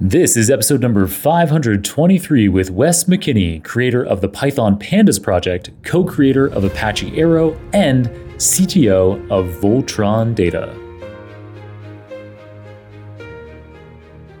This is episode number 523 with Wes McKinney, creator of the Python Pandas project, co creator of Apache Arrow, and CTO of Voltron Data.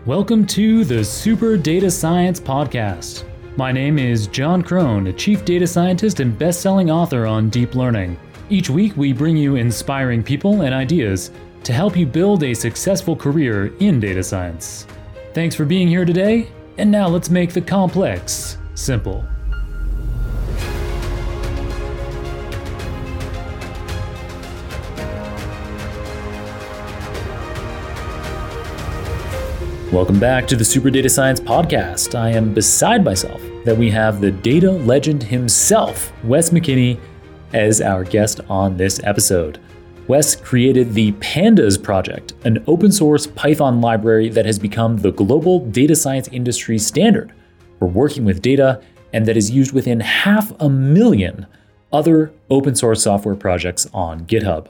Welcome to the Super Data Science Podcast. My name is Jon Krohn, a chief data scientist and best selling author on deep learning. Each week, we bring you inspiring people and ideas to help you build a successful career in data science. Thanks for being here today, and now let's make the complex simple. Welcome back to the Super Data Science Podcast. I am beside myself that we have the data legend himself, Wes McKinney, as our guest on this episode. Wes created the Pandas project, an open source Python library that has become the global data science industry standard for working with data and that is used within half a million other open source software projects on GitHub.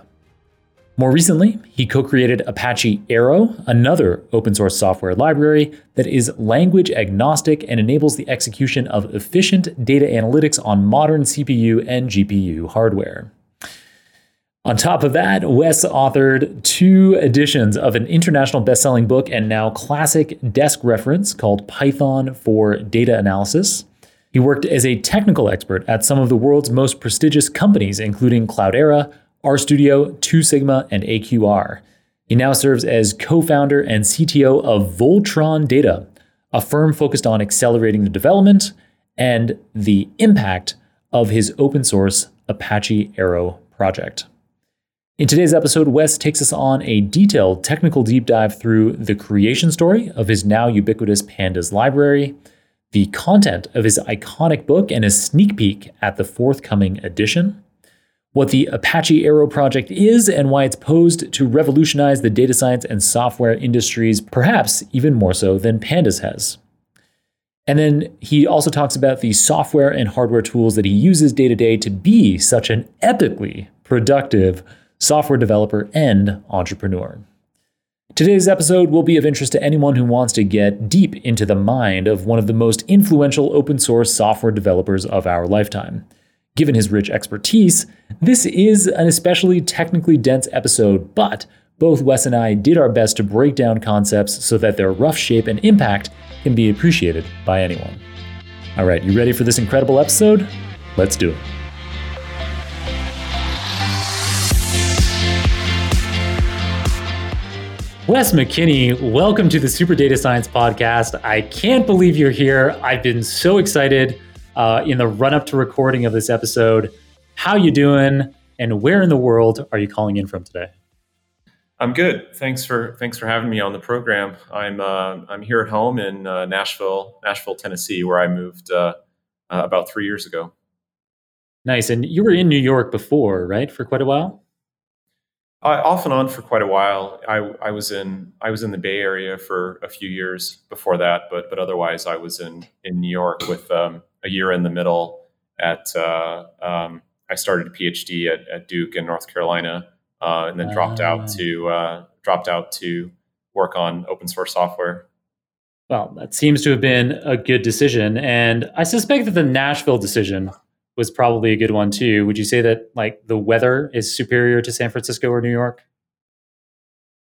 More recently, he co created Apache Arrow, another open source software library that is language agnostic and enables the execution of efficient data analytics on modern CPU and GPU hardware. On top of that, Wes authored two editions of an international best-selling book and now classic desk reference called Python for Data Analysis. He worked as a technical expert at some of the world's most prestigious companies, including Cloudera, RStudio, Two Sigma, and AQR. He now serves as co-founder and CTO of Voltron Data, a firm focused on accelerating the development and the impact of his open source Apache Arrow project. In today's episode, Wes takes us on a detailed technical deep dive through the creation story of his now ubiquitous Pandas library, the content of his iconic book, and a sneak peek at the forthcoming edition, what the Apache Arrow project is and why it's posed to revolutionize the data science and software industries, perhaps even more so than Pandas has. And then he also talks about the software and hardware tools that he uses day to day to be such an epically productive software developer, and entrepreneur. Today's episode will be of interest to anyone who wants to get deep into the mind of one of the most influential open source software developers of our lifetime. Given his rich expertise, this is an especially technically dense episode, but both Wes and I did our best to break down concepts so that their rough shape and impact can be appreciated by anyone. All right, you ready for this incredible episode? Let's do it. Wes McKinney, welcome to the Super Data Science Podcast. I can't believe you're here. I've been so excited uh, in the run up to recording of this episode. How you doing? And where in the world are you calling in from today? I'm good. Thanks for thanks for having me on the program. I'm uh, I'm here at home in uh, Nashville, Nashville, Tennessee, where I moved uh, uh, about three years ago. Nice. And you were in New York before, right, for quite a while. Uh, off and on for quite a while. I, I was in I was in the Bay Area for a few years before that, but but otherwise I was in in New York with um, a year in the middle. At uh, um, I started a PhD at, at Duke in North Carolina, uh, and then dropped out ah. to uh, dropped out to work on open source software. Well, that seems to have been a good decision, and I suspect that the Nashville decision was probably a good one too. Would you say that like the weather is superior to San Francisco or New York?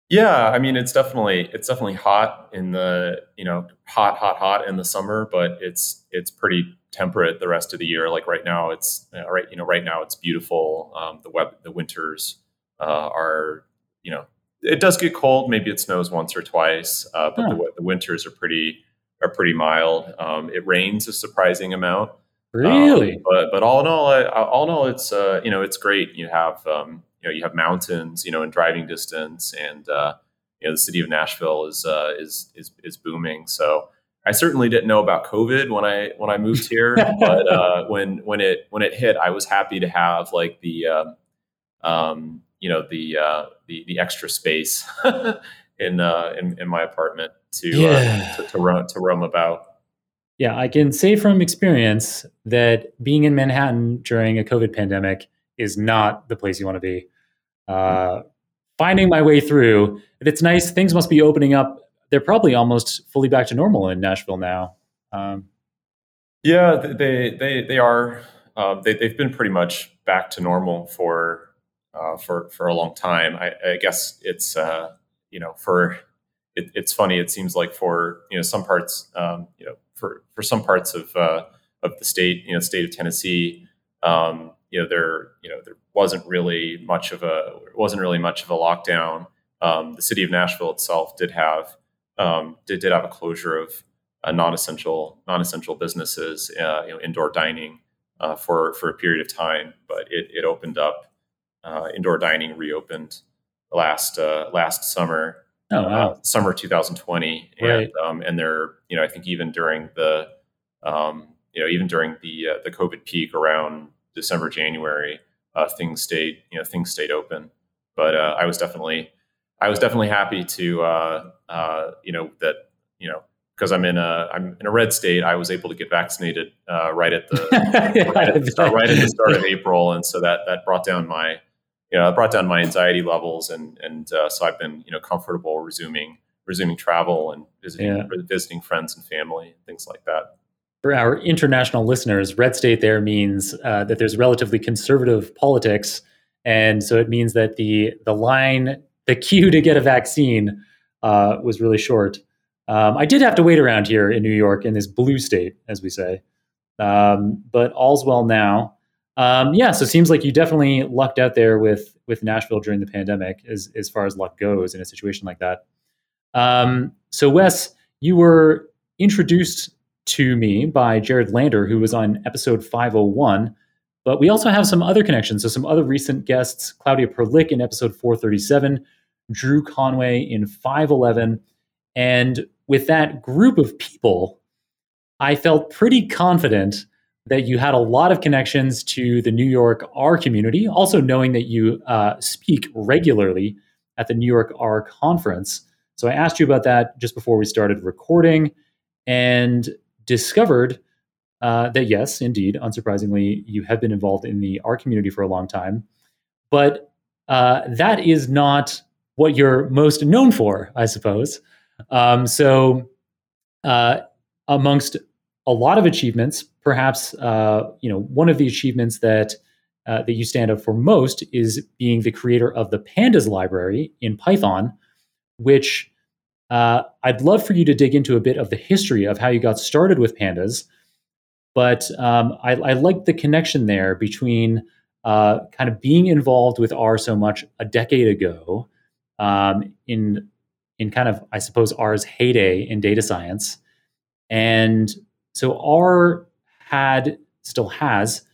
Yeah, I mean it's definitely it's definitely hot in the you know hot hot hot in the summer, but it's it's pretty temperate the rest of the year. Like right now, it's uh, right you know right now it's beautiful. Um, the web the winters uh, are you know it does get cold. Maybe it snows once or twice, uh, but the, the, winters are pretty are pretty mild. Um, it rains a surprising amount. Really? Um, but but all in all, I, all in all, it's uh, you know it's great. You have um, you know you have mountains, you know, in driving distance, and uh, you know the city of Nashville is uh, is is is booming. So I certainly didn't know about COVID when I when I moved here, but uh, when when it when it hit, I was happy to have like the um, um you know the uh, the the extra space in, uh, in in my apartment to uh, to, to roam to roam about. Yeah, I can say from experience that being in Manhattan during a COVID pandemic is not the place you want to be. Uh, finding my way through, it's nice. Things must be opening up. they're probably almost fully back to normal in Nashville now. Um, yeah, they they they are. Uh, they they've been pretty much back to normal for uh, for for a long time. I, I guess it's uh, you know for it, it's funny. It seems like for you know some parts um, you know for for some parts of uh, of the state you know state of Tennessee um, you know there you know there wasn't really much of a wasn't really much of a lockdown. Um, the city of Nashville itself did have um, did, did have a closure of uh, non-essential non-essential businesses, uh, you know, indoor dining uh, for for a period of time, but it, it opened up. Uh, indoor dining reopened last uh, last summer. Oh wow, uh, summer 2020, right. and um, and they're you know I think even during the um, you know even during the the COVID peak around December January, uh, things stayed you know things stayed open. But I was definitely I was definitely happy to uh, uh, you know that you know because I'm in a I'm in a red state. I was able to get vaccinated uh, right at the yeah, right, at the start, right at the start of April, and so that that brought down my you know brought down my anxiety levels, and and uh, so I've been you know comfortable resuming resuming travel and visiting yeah. visiting friends and family things like that. For our international listeners, red state there means uh, that there's relatively conservative politics, and so it means that the the line the queue to get a vaccine uh, was really short. Um, I did have to wait around here in New York in this blue state, as we say. Um, but all's well now. Um, yeah, so it seems like you definitely lucked out there with with Nashville during the pandemic, as as far as luck goes in a situation like that. Um, so Wes, you were introduced to me by Jared Lander, who was on episode 501. But we also have some other connections. So some other recent guests: Claudia Perlich in episode 437, Drew Conway in 511. And with that group of people, I felt pretty confident that you had a lot of connections to the New York R community, also knowing that you uh, speak regularly at the New York R conference. So I asked you about that just before we started recording and discovered uh, that, yes, indeed, unsurprisingly, you have been involved in the R community for a long time. But uh, that is not what you're most known for, I suppose. Um, so, uh, amongst a lot of achievements, perhaps uh, you know one of the achievements that uh, that you stand up for most is being the creator of the Pandas library in Python, which uh, I'd love for you to dig into a bit of the history of how you got started with Pandas. But um, I, I like the connection there between uh, kind of being involved with R so much a decade ago um, in in kind of I suppose R's heyday in data science, and so R had still has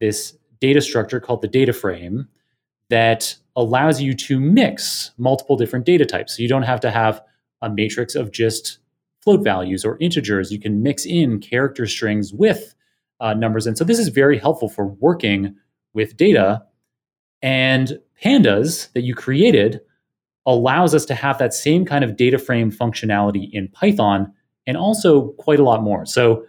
this data structure called the data frame that allows you to mix multiple different data types. So you don't have to have a matrix of just float values or integers. You can mix in character strings with uh, numbers. And so this is very helpful for working with data. And pandas that you created allows us to have that same kind of data frame functionality in Python and also quite a lot more. So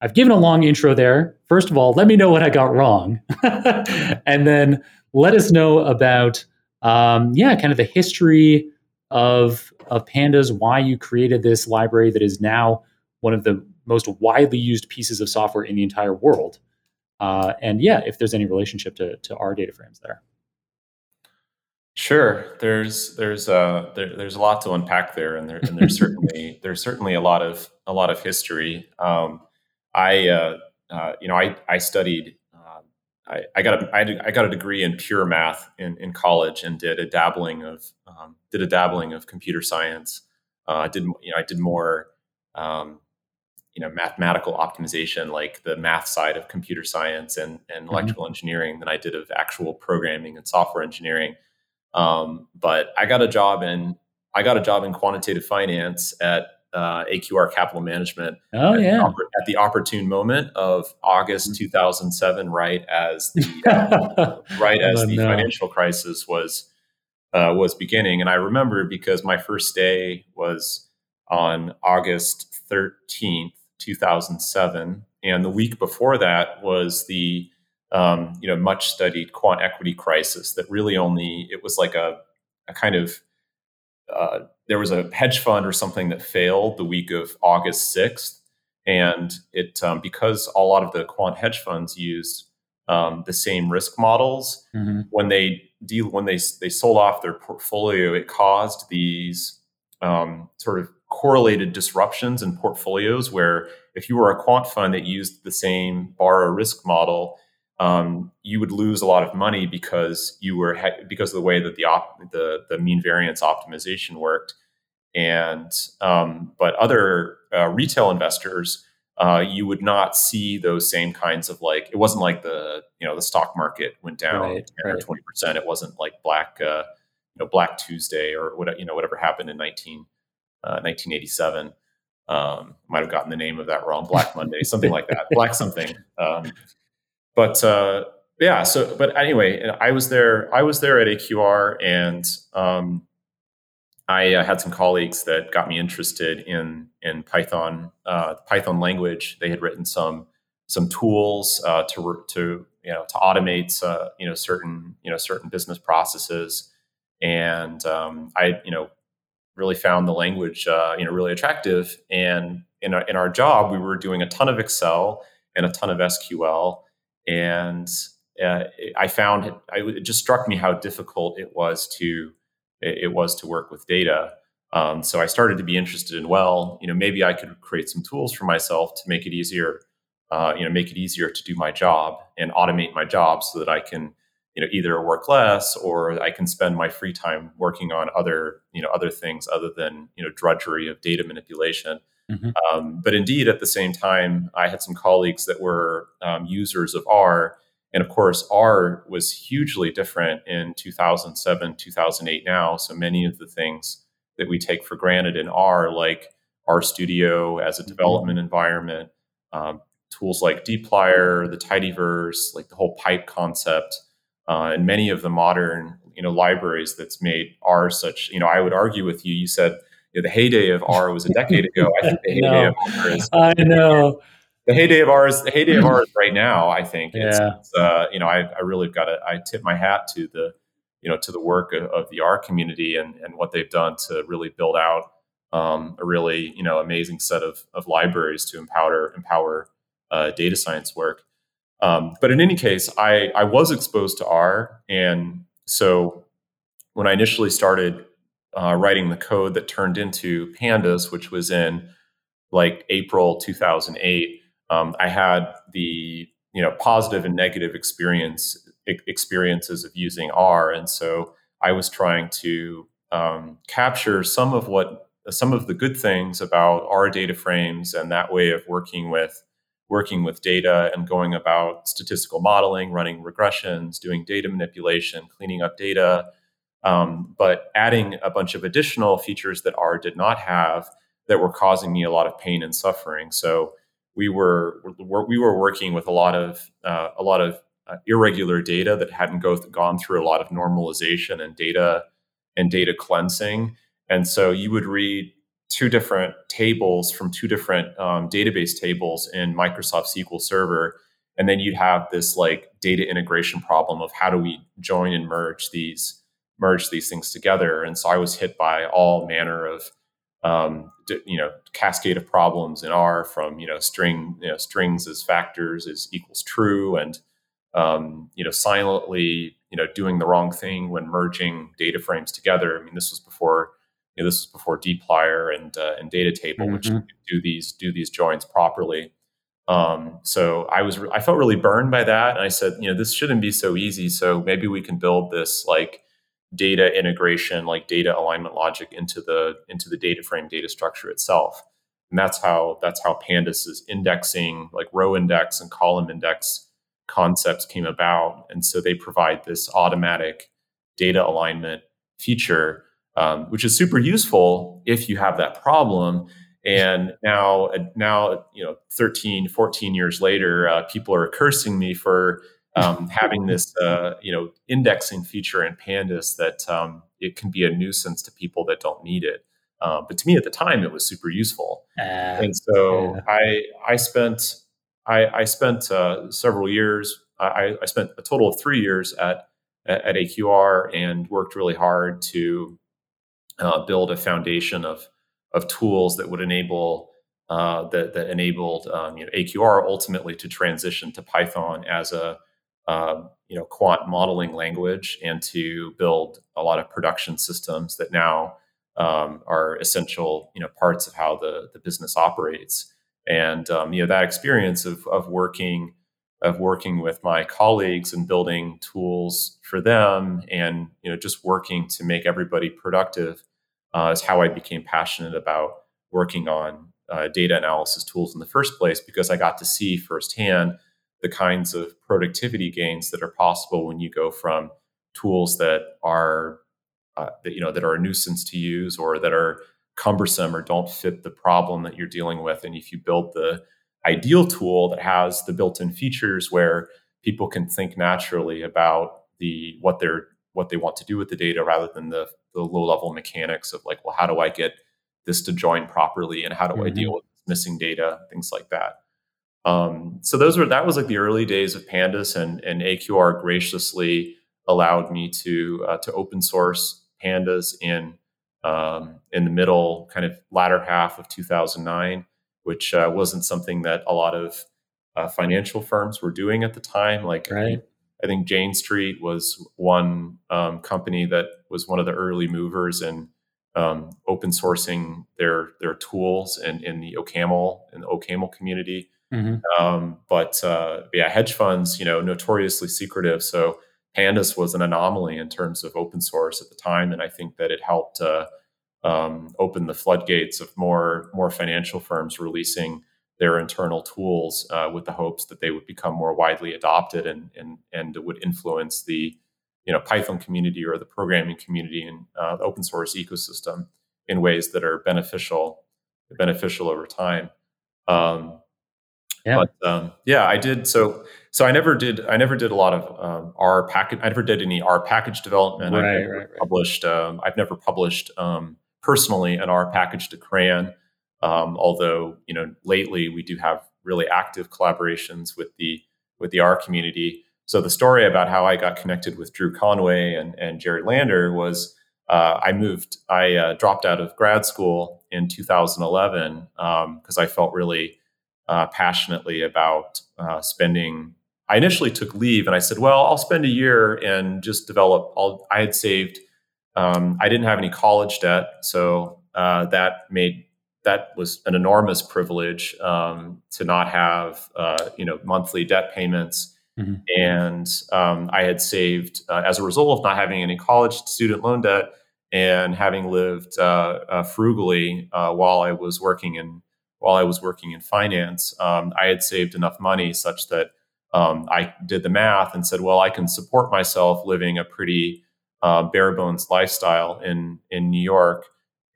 I've given a long intro there. First of all, let me know what I got wrong. and then let us know about, um, yeah, kind of the history of, of pandas, why you created this library that is now one of the most widely used pieces of software in the entire world. Uh, and yeah, if there's any relationship to, to R data frames there. Sure, there's there's uh, there, there's a lot to unpack there, and, there, and there's certainly there's certainly a lot of a lot of history. Um, I uh, uh, you know I I studied uh, I, I, got a I, I, got a degree in pure math in, in college and did a dabbling of um, did a dabbling of computer science. Uh, I did you know I did more um, you know mathematical optimization like the math side of computer science and, and mm-hmm. electrical engineering than I did of actual programming and software engineering. Um, but I got a job in I got a job in quantitative finance at uh, AQR Capital Management. Oh at yeah, the, at the opportune moment of August 2007, right as the uh, right as oh, the no. financial crisis was uh, was beginning. And I remember because my first day was on August 13th, 2007, and the week before that was the um, you know, much studied quant equity crisis that really only it was like a, a kind of uh, there was a hedge fund or something that failed the week of August 6th. And it um, because a lot of the quant hedge funds used um, the same risk models mm-hmm. when they deal when they they sold off their portfolio, it caused these um, sort of correlated disruptions in portfolios where if you were a quant fund that used the same Barra risk model, um, you would lose a lot of money because you were because of the way that the op- the the mean variance optimization worked. And um, but other uh, retail investors, uh, you would not see those same kinds of like it wasn't like the you know the stock market went down right, 10 right. or twenty percent. It wasn't like Black uh, you know Black Tuesday or what you know whatever happened in 19, 1987. Uh, um, might have gotten the name of that wrong. Black Monday, something like that. Black something. Um, but uh, yeah. So, but anyway, I was there. I was there at AQR, and um, I uh, had some colleagues that got me interested in in Python, uh, Python language. They had written some some tools uh, to to you know to automate uh, you know certain you know certain business processes, and um, I you know really found the language uh, you know really attractive. And in our, in our job, we were doing a ton of Excel and a ton of SQL, and uh, I found it, it, just struck me how difficult it was to it was to work with data. Um, so I started to be interested in well, you know, maybe I could create some tools for myself to make it easier, uh, you know, make it easier to do my job and automate my job so that I can you know either work less or I can spend my free time working on other you know other things other than you know drudgery of data manipulation. Mm-hmm. Um, but indeed, at the same time, I had some colleagues that were um, users of R, and of course, R was hugely different in 2007, 2008. Now, so many of the things that we take for granted in R, like RStudio as a mm-hmm. development mm-hmm. environment, um, tools like dplyr, the tidyverse, like the whole pipe concept uh, and many of the modern you know libraries that's made R such you know I would argue with you. You said you know, the heyday of R was a decade ago. I think the heyday no, of R is. I know. The heyday of R is the heyday of R is right now. I think. Yeah. It's, it's, uh, you know, I, I really got to. I tip my hat to the, you know, to the work of, of, the R community and and what they've done to really build out um, a really you know amazing set of of libraries to empower empower uh, data science work. Um, but in any case, I, I was exposed to R. And so when I initially started uh, writing the code that turned into Pandas, which was in like April 2008, um, I had the you know positive and negative experience experiences of using R, and so I was trying to um, capture some of what some of the good things about R data frames and that way of working with working with data and going about statistical modeling, running regressions, doing data manipulation, cleaning up data, um, but adding a bunch of additional features that R did not have that were causing me a lot of pain and suffering. So we were we were working with a lot of uh, a lot of uh, irregular data that hadn't go th- gone through a lot of normalization and data and data cleansing. And so you would read two different tables from two different um, database tables in Microsoft SQL Server. And then you'd have this like data integration problem of how do we join and merge these merge these things together. And so I was hit by all manner of um, you know cascade of problems in R from you know string you know, strings as factors is equals true and um, you know silently you know doing the wrong thing when merging data frames together. I mean this was before you know, this was before dplyr and uh, and data table, mm-hmm. which do these do these joins properly. Um, so I was I felt really burned by that, and I said, you know, this shouldn't be so easy. So maybe we can build this like data integration, like data alignment logic into the into the data frame data structure itself. And that's how that's how pandas is indexing, like row index and column index concepts came about. And so they provide this automatic data alignment feature um, which is super useful if you have that problem. And now, now, you know, 13, 14 years later, uh, people are cursing me for um, having this, uh, you know, indexing feature in Pandas that um, it can be a nuisance to people that don't need it. Uh, but to me at the time, it was super useful. Uh, and so yeah. I, I spent, I, I spent uh, several years. I, I spent a total of three years at at AQR and worked really hard to uh, build a foundation of of tools that would enable uh, that that enabled um, you know AQR ultimately to transition to Python as a uh, you know quant modeling language and to build a lot of production systems that now um, are essential you know parts of how the the business operates. And um, you know that experience of of working of working with my colleagues and building tools for them and you know just working to make everybody productive uh, is how I became passionate about working on uh, data analysis tools in the first place because I got to see firsthand the kinds of productivity gains that are possible when you go from tools that are uh, that you know that are a nuisance to use or that are cumbersome or don't fit the problem that you're dealing with and if you build the ideal tool that has the built-in features where people can think naturally about the what they're what they want to do with the data rather than the, the low level mechanics of like well how do i get this to join properly and how do mm-hmm. i deal with missing data things like that um, so those were that was like the early days of pandas and and aqr graciously allowed me to uh, to open source pandas in um, in the middle kind of latter half of 2009 which uh, wasn't something that a lot of uh, financial firms were doing at the time. Like, right. I think Jane Street was one um, company that was one of the early movers in um, open sourcing their their tools in, in the OCaml in the OCaml community. Mm-hmm. Um, but uh, yeah, hedge funds, you know, notoriously secretive. So Pandas was an anomaly in terms of open source at the time, and I think that it helped uh, um, open the floodgates of more more financial firms releasing their internal tools uh, with the hopes that they would become more widely adopted and and and would influence the you know Python community or the programming community and uh, open source ecosystem in ways that are beneficial beneficial over time. Um, yeah. But um, yeah, I did. So so I never did. I never did a lot of um, R package. I never did any R package development. Right, I've never right, right. published. Um, I've never published um, personally an R package to CRAN. Um, although you know lately we do have really active collaborations with the with the R community. So the story about how I got connected with Drew Conway and, and Jared Lander was uh, I moved, I uh, dropped out of grad school in 2011 because um, I felt really uh, passionately about uh, spending. I initially took leave and I said, well, I'll spend a year and just develop. All, I had saved um, I didn't have any college debt, so uh, that made that was an enormous privilege um, to not have uh, you know monthly debt payments. Mm-hmm. And um, I had saved uh, as a result of not having any college student loan debt and having lived uh, uh, frugally uh, while I was working in while I was working in finance. Um, I had saved enough money such that um, I did the math and said, well, I can support myself living a pretty uh, bare bones lifestyle in in New York,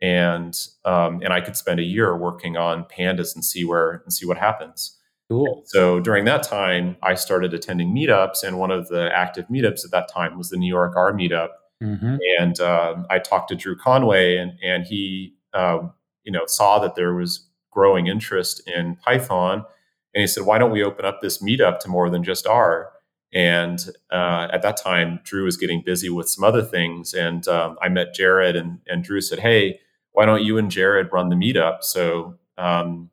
and um, and I could spend a year working on pandas and see where and see what happens. Cool. So during that time, I started attending meetups, and one of the active meetups at that time was the New York R meetup. Mm-hmm. And um, I talked to Drew Conway, and and he um, you know saw that there was growing interest in Python, and he said, "Why don't we open up this meetup to more than just R?" And uh, at that time, Drew was getting busy with some other things. And um, I met Jared, and, and Drew said, Hey, why don't you and Jared run the meetup? So, um,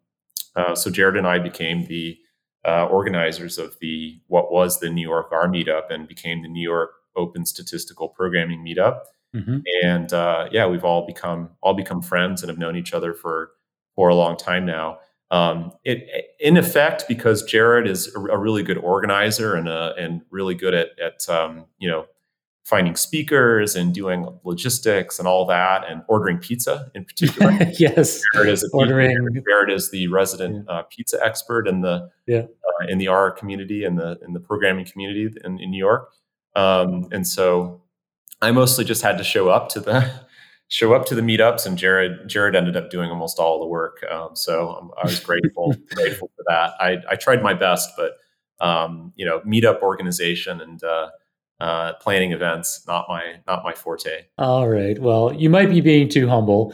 uh, so Jared and I became the uh, organizers of the what was the New York R meetup and became the New York Open Statistical Programming meetup. Mm-hmm. And uh, yeah, we've all become all become friends and have known each other for for a long time now. Um, it, in effect, because Jared is a, a really good organizer and uh, and really good at at um, you know finding speakers and doing logistics and all that, and ordering pizza in particular. yes, Jared is ordering. Jared is the resident uh, pizza expert in the yeah. uh, in the R community and the in the programming community in, in New York. Um, and so I mostly just had to show up to the show up to the meetups, and Jared Jared ended up doing almost all the work. Um, so I was grateful grateful for that. I, I tried my best, but um, you know, meetup organization and uh, uh, planning events not my not my forte. All right. Well, you might be being too humble.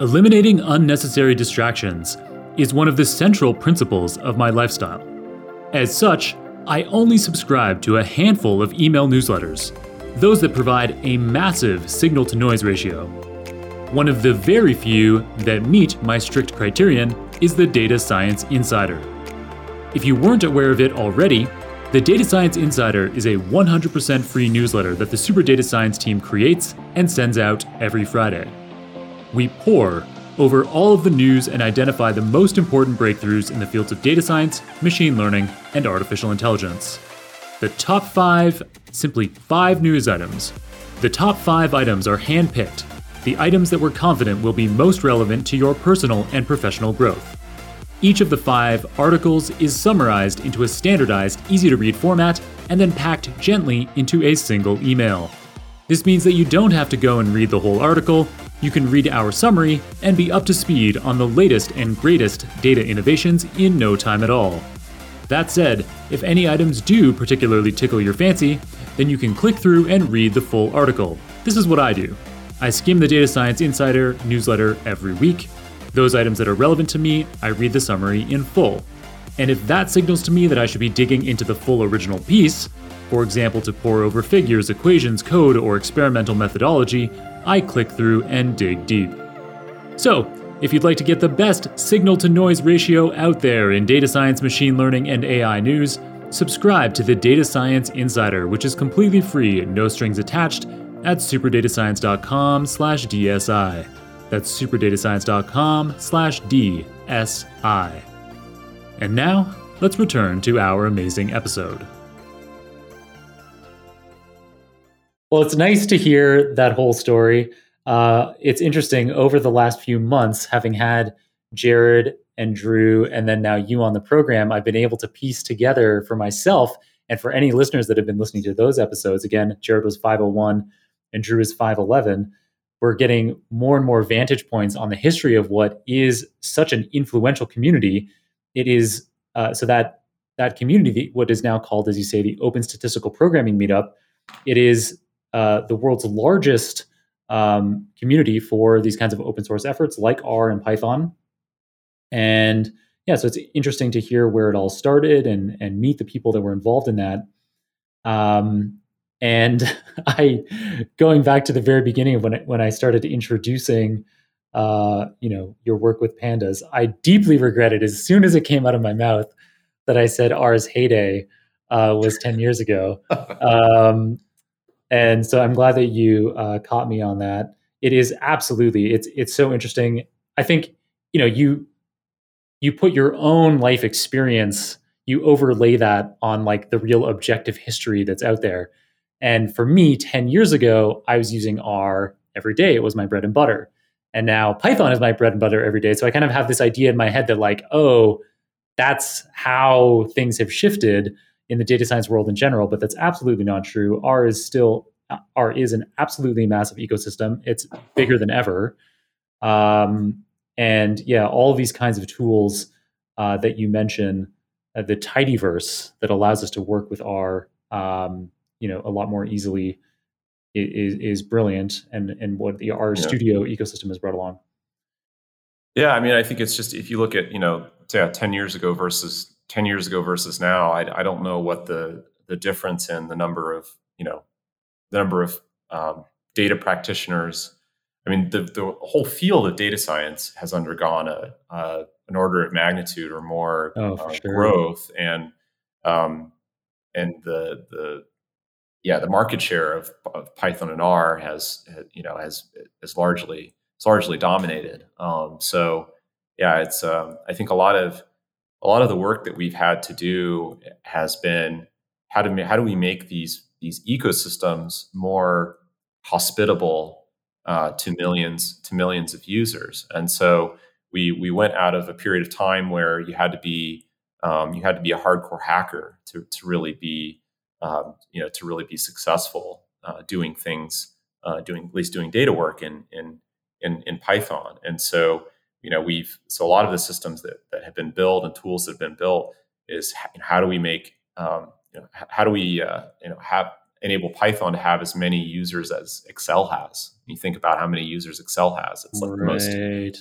Eliminating unnecessary distractions is one of the central principles of my lifestyle. As such, I only subscribe to a handful of email newsletters, those that provide a massive signal to noise ratio. One of the very few that meet my strict criterion is the Data Science Insider. If you weren't aware of it already, the Data Science Insider is a 100% free newsletter that the Super Data Science team creates and sends out every Friday. We pore over all of the news and identify the most important breakthroughs in the fields of data science, machine learning, and artificial intelligence. The top five, simply five news items. The top five items are handpicked, the items that we're confident will be most relevant to your personal and professional growth. Each of the five articles is summarized into a standardized, easy to read format and then packed gently into a single email. This means that you don't have to go and read the whole article, you can read our summary and be up to speed on the latest and greatest data innovations in no time at all. That said, if any items do particularly tickle your fancy, then you can click through and read the full article. This is what I do. I skim the Data Science Insider newsletter every week. Those items that are relevant to me, I read the summary in full. And if that signals to me that I should be digging into the full original piece, for example, to pore over figures, equations, code, or experimental methodology, I click through and dig deep. So, if you'd like to get the best signal to noise ratio out there in data science, machine learning, and AI news, subscribe to the Data Science Insider, which is completely free, no strings attached, at superdatascience.com slash DSI. That's superdatascience.com slash DSI. And now, let's return to our amazing episode. Well, it's nice to hear that whole story. Uh, it's interesting over the last few months, having had Jared and Drew, and then now you on the program, I've been able to piece together for myself and for any listeners that have been listening to those episodes. Again, Jared was 501 and Drew is 511. We're getting more and more vantage points on the history of what is such an influential community. It is uh, so that that community, what is now called, as you say, the Open Statistical Programming Meetup, it is uh, the world's largest um, community for these kinds of open source efforts like R and Python. And yeah, so it's interesting to hear where it all started and and meet the people that were involved in that. Um, and I, going back to the very beginning of when it, when I started introducing, uh, you know, your work with pandas, I deeply regretted as soon as it came out of my mouth that I said R's heyday uh, was ten years ago. Um, and so I'm glad that you uh, caught me on that. It is absolutely it's it's so interesting. I think you know you you put your own life experience, you overlay that on like the real objective history that's out there. And for me, 10 years ago, I was using R every day. It was my bread and butter. And now Python is my bread and butter every day. So I kind of have this idea in my head that, like, oh, that's how things have shifted in the data science world in general, but that's absolutely not true. R is still R is an absolutely massive ecosystem. It's bigger than ever. Um, and yeah, all of these kinds of tools uh, that you mention, uh, the tidyverse that allows us to work with R, um, you know, a lot more easily is, is brilliant, and and what the R yeah. Studio ecosystem has brought along. Yeah, I mean, I think it's just if you look at you know, say, ten years ago versus 10 years ago versus now, I, I don't know what the the difference in the number of you know the number of um, data practitioners. I mean, the the whole field of data science has undergone a, an order of magnitude or more oh, uh, sure. growth, and um, and the the yeah the market share of, of Python and R has you know has is largely it's largely dominated. Um, so yeah, it's um, I think a lot of a lot of the work that we've had to do has been how to how do we make these these ecosystems more hospitable uh, to millions to millions of users? And so we we went out of a period of time where you had to be um, you had to be a hardcore hacker to to really be um, you know to really be successful uh, doing things uh, doing at least doing data work in in in, in Python. And so you know we've so a lot of the systems that, that have been built and tools that have been built is how, do we make um, you know how do we uh, you know have enable Python to have as many users as Excel has. You think about how many users Excel has. It's like right. the most.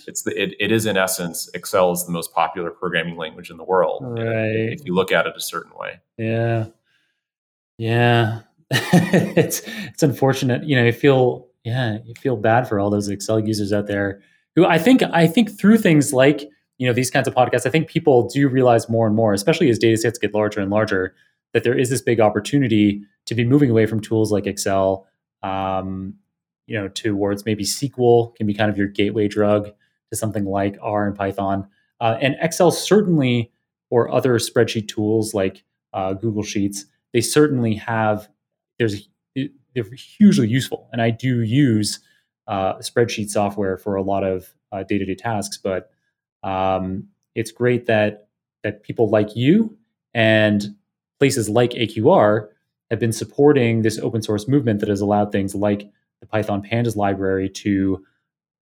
It's the it, it is in essence Excel is the most popular programming language in the world. Right. If you look at it a certain way. Yeah. Yeah. it's it's unfortunate. You know, you feel yeah, you feel bad for all those Excel users out there who I think I think through things like you know these kinds of podcasts, I think people do realize more and more, especially as data sets get larger and larger, that there is this big opportunity to be moving away from tools like Excel, um, you know, towards maybe SQL can be kind of your gateway drug to something like R and Python, uh, and Excel certainly, or other spreadsheet tools like uh, Google Sheets, they certainly have. There's they're hugely useful, and I do use uh, spreadsheet software for a lot of uh, day-to-day tasks. But um, it's great that that people like you and places like AQR have been supporting this open source movement that has allowed things like the Python Pandas library to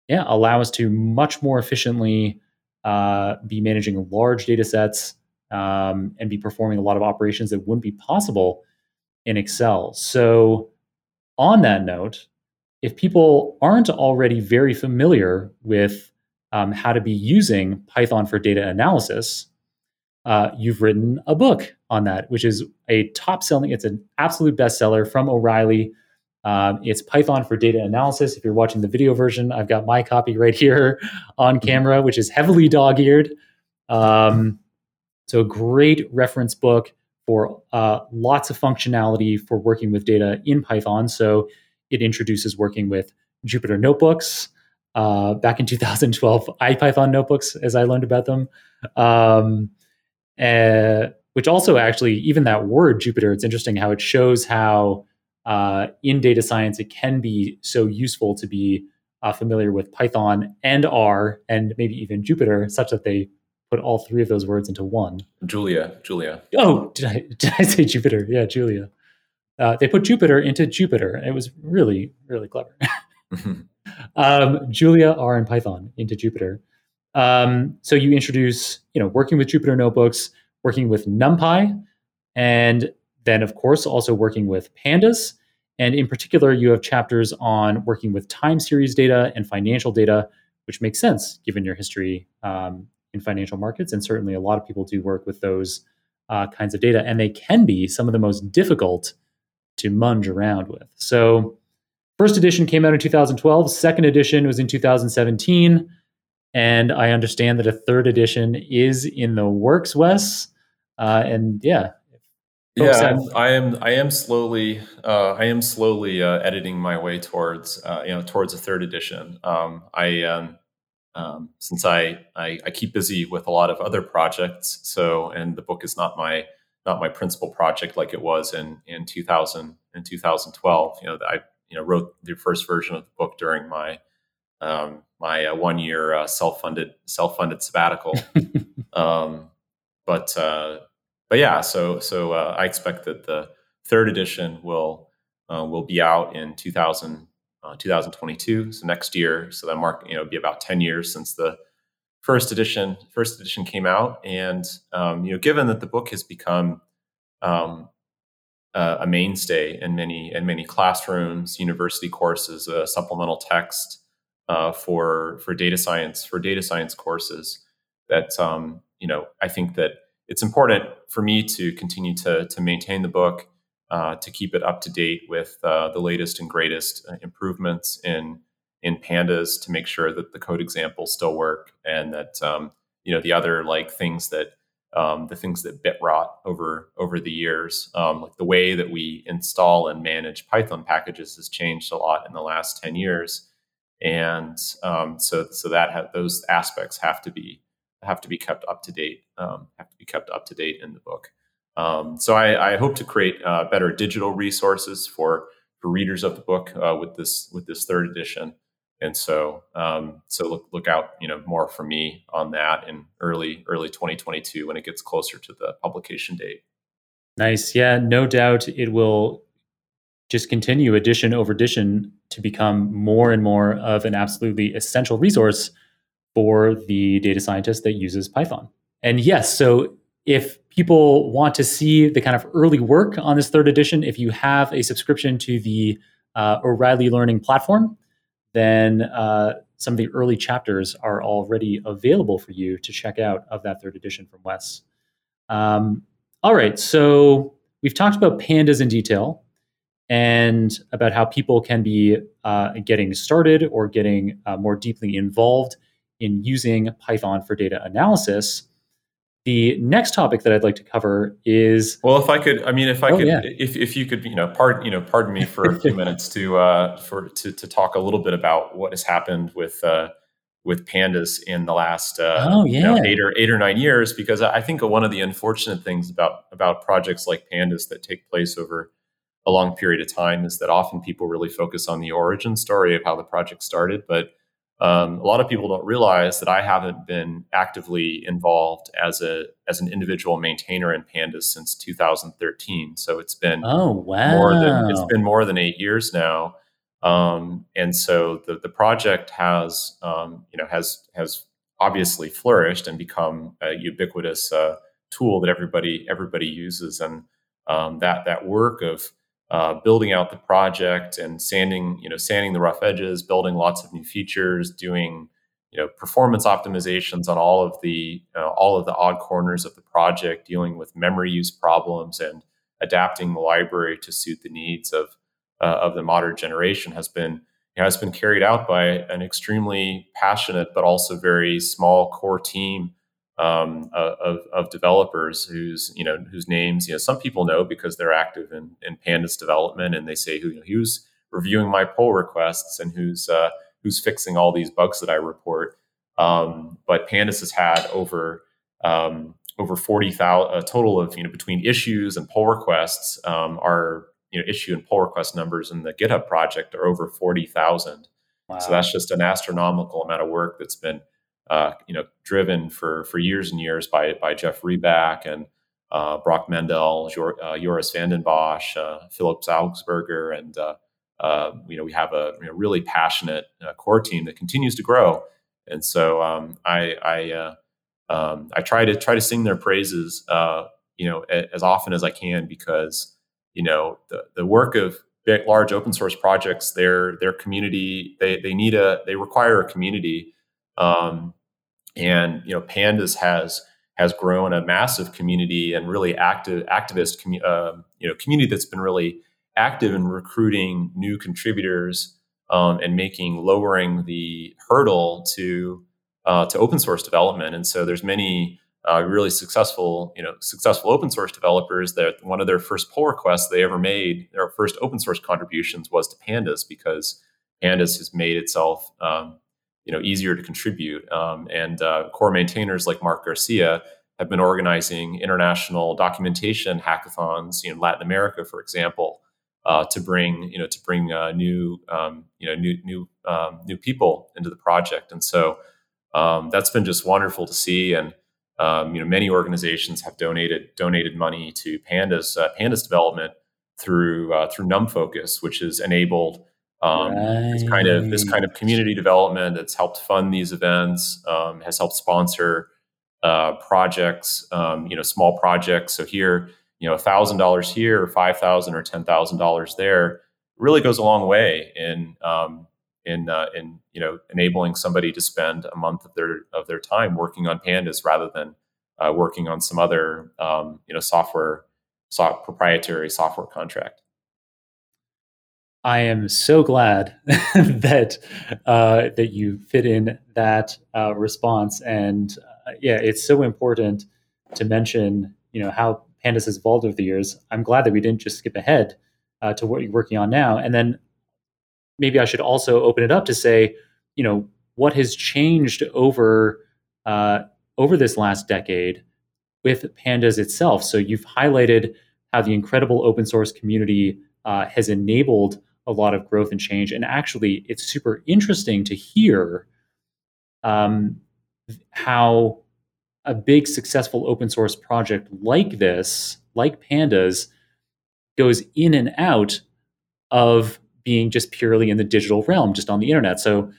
yeah allow us to much more efficiently uh, be managing large data sets um, and be performing a lot of operations that wouldn't be possible in Excel. So, on that note, if people aren't already very familiar with um, how to be using Python for data analysis, uh, you've written a book on that, which is a top selling, it's an absolute bestseller from O'Reilly. Um, it's Python for data analysis. If you're watching the video version, I've got my copy right here on mm-hmm. camera, which is heavily dog eared. Um, so, a great reference book for uh, lots of functionality for working with data in Python. So, it introduces working with Jupyter notebooks. Uh, back in 2012, IPython notebooks, as I learned about them. Um, uh, which also actually, even that word Jupyter, it's interesting how it shows how uh, in data science it can be so useful to be uh, familiar with Python and R and maybe even Jupyter, such that they put all three of those words into one. Julia, Julia. Oh, did I did I say Jupyter? Yeah, Julia. Uh, they put Jupiter into Jupiter. It was really really clever. um, Julia, R, and Python into Jupyter. Um, so you introduce, you know, working with Jupyter notebooks, working with NumPy, and then of course also working with pandas. And in particular, you have chapters on working with time series data and financial data, which makes sense given your history um, in financial markets. And certainly a lot of people do work with those uh, kinds of data, and they can be some of the most difficult to munge around with. So, first edition came out in 2012, second edition was in 2017. And I understand that a third edition is in the works, Wes. Uh, and yeah, yeah, have- I am. I am slowly. Uh, I am slowly uh, editing my way towards, uh, you know, towards a third edition. Um, I, um, um, since I, I, I keep busy with a lot of other projects, so and the book is not my not my principal project like it was in in 2000 in 2012. You know, I you know wrote the first version of the book during my um, my uh, one year uh, self funded self funded sabbatical. um, but uh, but yeah, so so uh, I expect that the third edition will uh, will be out in 2000, uh, 2022, so next year. So that mark you know be about ten years since the first edition first edition came out, and um, you know given that the book has become um, a mainstay in many in many classrooms, university courses, a supplemental text uh, for for data science for data science courses. That um, you know, I think that it's important for me to continue to to maintain the book, uh, to keep it up to date with uh, the latest and greatest uh, improvements in in pandas, to make sure that the code examples still work, and that um, you know the other like things that um, the things that bit rot over over the years. Um, like the way that we install and manage Python packages has changed a lot in the last ten years, and um, so so that ha- those aspects have to be have to be kept up to date. Um, have to be kept up to date in the book. Um, so I, I, hope to create uh, better digital resources for for readers of the book uh, with this with this third edition. And so um, so look look out you know more for me on that in early early 2022 when it gets closer to the publication date. Nice, yeah, no doubt it will just continue edition over edition to become more and more of an absolutely essential resource for the data scientist that uses Python. And yes, so if people want to see the kind of early work on this third edition, if you have a subscription to the uh, O'Reilly Learning platform, then uh, some of the early chapters are already available for you to check out of that third edition from Wes. Um, all right, so we've talked about pandas in detail and about how people can be uh, getting started or getting uh, more deeply involved in using Python for data analysis. The next topic that I'd like to cover is well, if I could, I mean, if I oh, could, yeah. if, if you could, you know, pardon, you know, pardon me for a few minutes to uh, for to to talk a little bit about what has happened with uh, with pandas in the last uh, oh, yeah. you know, eight or eight or nine years, because I think one of the unfortunate things about about projects like pandas that take place over a long period of time is that often people really focus on the origin story of how the project started, but um, a lot of people don't realize that I haven't been actively involved as a as an individual maintainer in Pandas since 2013. So it's been oh wow, more than it's been more than eight years now. Um, and so the the project has um, you know has has obviously flourished and become a ubiquitous uh, tool that everybody everybody uses. And um, that that work of uh, building out the project and sanding, you know, sanding the rough edges, building lots of new features, doing, you know, performance optimizations on all of the uh, all of the odd corners of the project, dealing with memory use problems and adapting the library to suit the needs of uh, of the modern generation has been you know, has been carried out by an extremely passionate but also very small core team um, of, of, developers whose you know whose names you know some people know because they're active in, in pandas development and they say who you know, who's reviewing my pull requests and who's uh, who's fixing all these bugs that I report. Um, but pandas has had over um, over forty thousand a total of you know between issues and pull requests um, are you know issue and pull request numbers in the GitHub project are over forty thousand. Wow. So that's just an astronomical amount of work that's been uh, you know, driven for for years and years by by Jeff Reback and uh, Brock Mendel, Jor, uh, Joris van den Bossche, uh, Philip Augspurger, and uh, uh, you know we have a you know, really passionate core team that continues to grow. And so um, I I, um, I try to try to sing their praises, you know, a, as often as I can because you know the the work of big, large open source projects, their their community they they need a they require a community. Um, and you know pandas has has grown a massive community and really active activist commu- uh, you know community that's been really active in recruiting new contributors um, and making lowering the hurdle to uh, to open source development. And so there's many uh, really successful you know successful open source developers that one of their first pull requests they ever made their first open source contributions was to pandas because pandas has made itself um, you know easier to contribute. Um, and uh, core maintainers like Marc Garcia have been organizing international documentation hackathons you in Latin America, for example, uh, to bring you know to bring uh, new um, you know new new um, new people into the project. And so um, that's been just wonderful to see. And um, you know many organizations have donated donated money to Pandas uh, Pandas development through uh, through NumFocus, which has enabled um, right. This kind of this kind of community development that's helped fund these events um, has helped sponsor uh, projects, um, you know, small projects. So here, you know, thousand dollars here, or five thousand, or ten thousand dollars there, really goes a long way in um, in uh, in you know enabling somebody to spend a month of their of their time working on pandas rather than uh, working on some other um, you know software so proprietary software contract. I am so glad that uh, that you fit in that uh, response, and uh, yeah, it's so important to mention, you know, how Pandas has evolved over the years. I'm glad that we didn't just skip ahead uh, to what you're working on now, and then maybe I should also open it up to say, you know, what has changed over uh, over this last decade with Pandas itself. So you've highlighted how the incredible open source community uh, has enabled a lot of growth and change. And actually, it's super interesting to hear um, how a big successful open source project like this, like Pandas, goes in and out of being just purely in the digital realm, just on the internet. So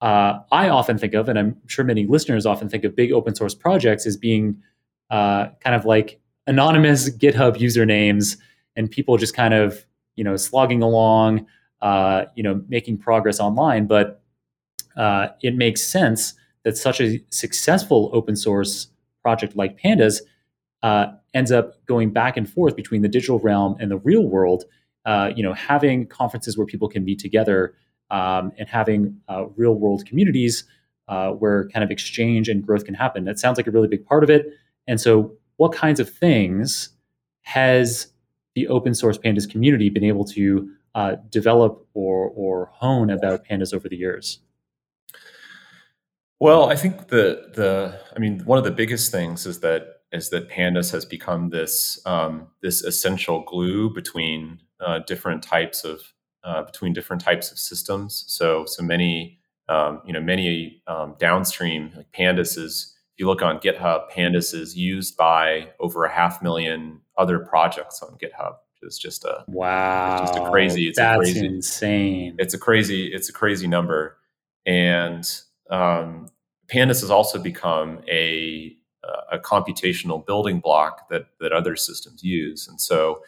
uh, I often think of, and I'm sure many listeners often think of big open source projects as being uh, kind of like anonymous GitHub usernames and people just kind of you know slogging along, uh, you know, making progress online. But uh, it makes sense that such a successful open source project like Pandas uh, ends up going back and forth between the digital realm and the real world. Uh, you know, having conferences where people can meet together um, and having uh, real world communities uh, where kind of exchange and growth can happen. That sounds like a really big part of it. And so, what kinds of things has the open source pandas community been able to uh, develop or or hone about pandas over the years? Well, I think the the I mean one of the biggest things is that is that pandas has become this um, this essential glue between uh, different types of uh, between different types of systems. So so many um, you know many um, downstream like pandas is if you look on GitHub, pandas is used by over a half million other projects on GitHub. It's just a wow, it's just a crazy. It's That's a crazy, insane. It's a crazy. It's a crazy number, and um, pandas has also become a a computational building block that that other systems use, and so.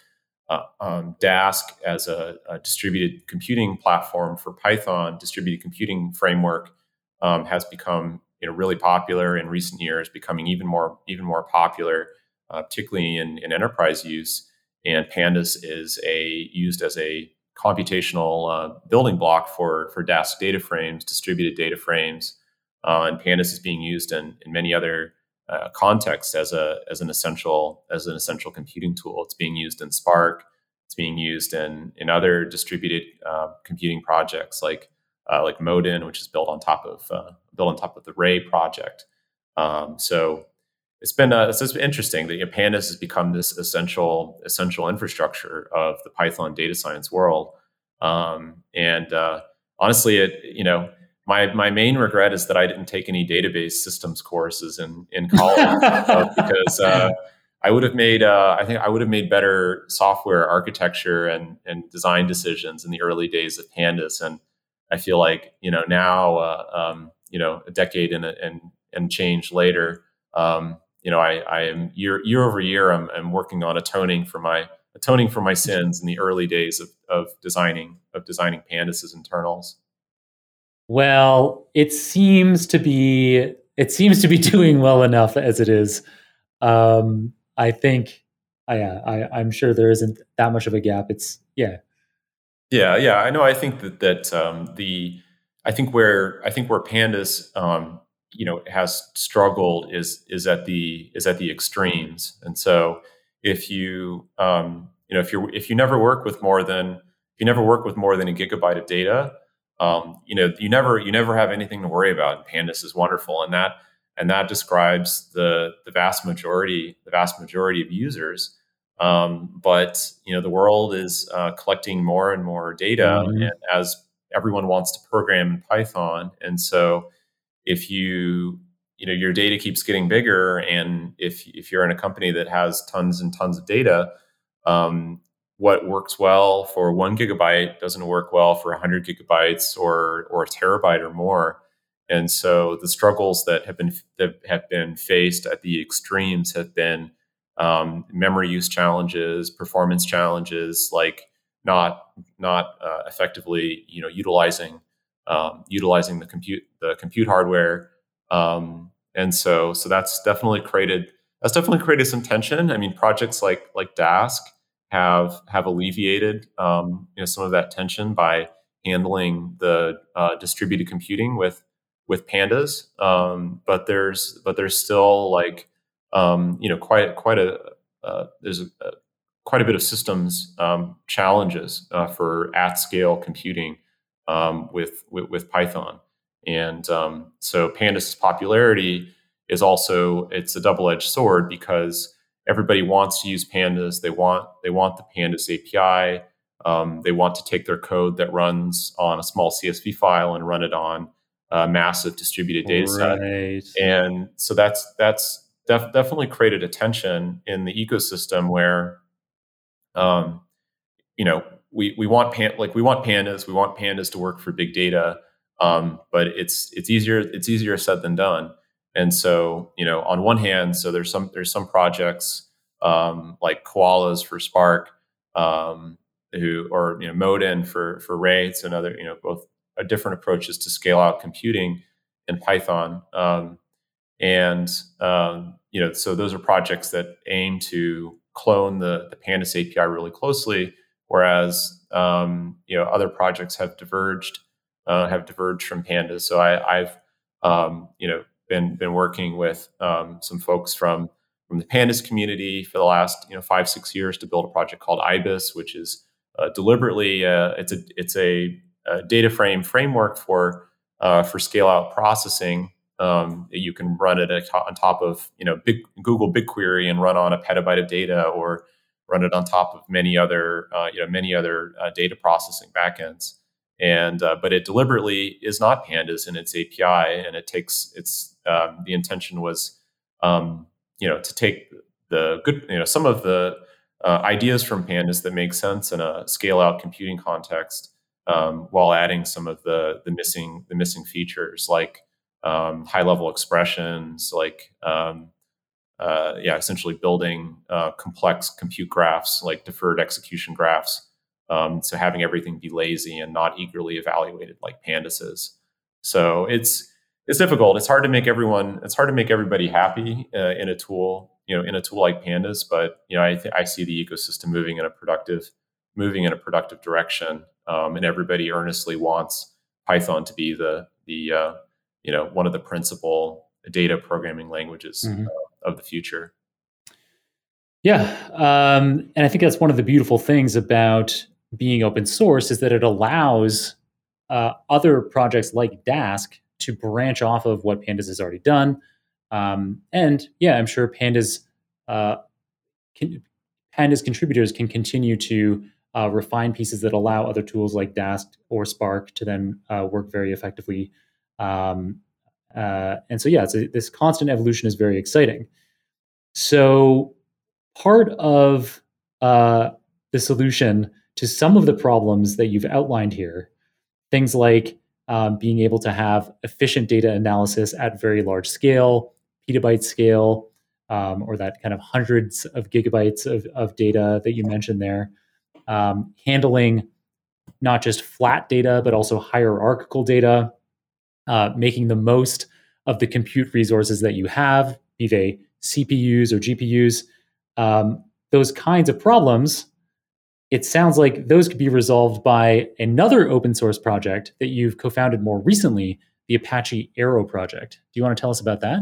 Uh, um, Dask as a, a, distributed computing platform for Python, distributed computing framework, um, has become you know really popular in recent years, becoming even more even more popular, uh, particularly in, in enterprise use and pandas is a used as a computational uh, building block for for Dask data frames, distributed data frames, uh, and pandas is being used in, in many other uh, contexts as a as an essential as an essential computing tool. It's being used in Spark. It's being used in in other distributed uh, computing projects like uh, like Modin, which is built on top of uh, built on top of the Ray project. Um, so it's been uh, it's, been interesting that you know, pandas has become this essential essential infrastructure of the python data science world. Um, and uh, honestly it you know my my main regret is that i didn't take any database systems courses in in college uh, because uh, i would have made uh, i think i would have made better software architecture and and design decisions in the early days of pandas. And i feel like you know now uh, um, you know a decade and and and change later um, you know, I, I am year year over year, I'm, I'm working on atoning for my atoning for my sins in the early days of, of designing of designing pandas as internals. Well, it seems to be it seems to be doing well enough as it is. Um, I think, I, I I'm sure there isn't that much of a gap. It's yeah, yeah, yeah. I know. I think that that um, the I think where I think where pandas um, you know has struggled is is at the is at the extremes. And so if you um, you know if you if you never work with more than if you never work with more than a gigabyte of data um, you know you never you never have anything to worry about and pandas is wonderful. And that and that describes the the vast majority the vast majority of users. Um, but you know the world is uh, collecting more and more data mm-hmm. and as everyone wants to program in python. And so if you you know your data keeps getting bigger and if if you're in a company that has tons and tons of data um, what works well for one gigabyte doesn't work well for 100 gigabytes or or a terabyte or more. And so the struggles that have been that have been faced at the extremes have been um, memory use challenges performance challenges like not not uh, effectively you know utilizing um, utilizing the compute the compute hardware. Um, and so so that's definitely created that's definitely created some tension. I mean, projects like like Dask have have alleviated um, you know some of that tension by handling the uh, distributed computing with with pandas. Um, but there's but there's still like um, you know quite quite a uh, there's a, a, quite a bit of systems um, challenges uh, for at scale computing um, with, with, with Python. And um, so Pandas' popularity is also it's a double edged sword because everybody wants to use Pandas. They want they want the Pandas API. Um, they want to take their code that runs on a small CSV file and run it on a massive distributed data set. And so that's that's def- definitely created a tension in the ecosystem where, um, you know, we we want pan, like we want pandas. We want pandas to work for big data, um, but it's it's easier it's easier said than done. And so you know, on one hand, so there's some there's some projects um, like koalas for Spark, um, who or you know Modin for for Ray. It's another you know both different approaches to scale out computing in Python. Um, and um, you know, so those are projects that aim to clone the, the Pandas API really closely, whereas um, you know other projects have diverged uh, have diverged from Pandas. So I, have um, you know been been working with um, some folks from from the Pandas community for the last you know five six years to build a project called IBIS, which is uh, deliberately uh, it's a it's a, a, data frame framework for uh, for scale out processing um, you can run it on top of you know big Google BigQuery and run on a petabyte of data, or run it on top of many other uh, you know many other uh, data processing backends. And uh, but it deliberately is not pandas in its API, and it takes its um, the intention was um, you know to take the good you know some of the uh, ideas from pandas that make sense in a scale out computing context um, while adding some of the the missing the missing features like um, high level expressions, like um, uh, yeah, essentially building uh, complex compute graphs like deferred execution graphs. Um, so having everything be lazy and not eagerly evaluated like pandas is. So it's it's difficult. It's hard to make everyone. It's hard to make everybody happy uh, in a tool. You know, in a tool like pandas. But you know, I th- I see the ecosystem moving in a productive moving in a productive direction, um, and everybody earnestly wants Python to be the the uh, you know one of the principal data programming languages mm-hmm. Of the future. Yeah, um, and I think that's one of the beautiful things about being open source is that it allows uh, other projects like Dask to branch off of what Pandas has already done. Um, and yeah, I'm sure Pandas uh, can, Pandas contributors can continue to uh, refine pieces that allow other tools like Dask or Spark to then uh, work very effectively um, uh, and so, yeah, a, this constant evolution is very exciting. So, part of uh, the solution to some of the problems that you've outlined here, things like um, being able to have efficient data analysis at very large scale, petabyte scale, um, or that kind of hundreds of gigabytes of, of data that you mentioned there, um, handling not just flat data, but also hierarchical data, uh, making the most of the compute resources that you have, be they CPUs or GPUs. Um, those kinds of problems, it sounds like those could be resolved by another open source project that you've co founded more recently, the Apache Arrow project. Do you want to tell us about that?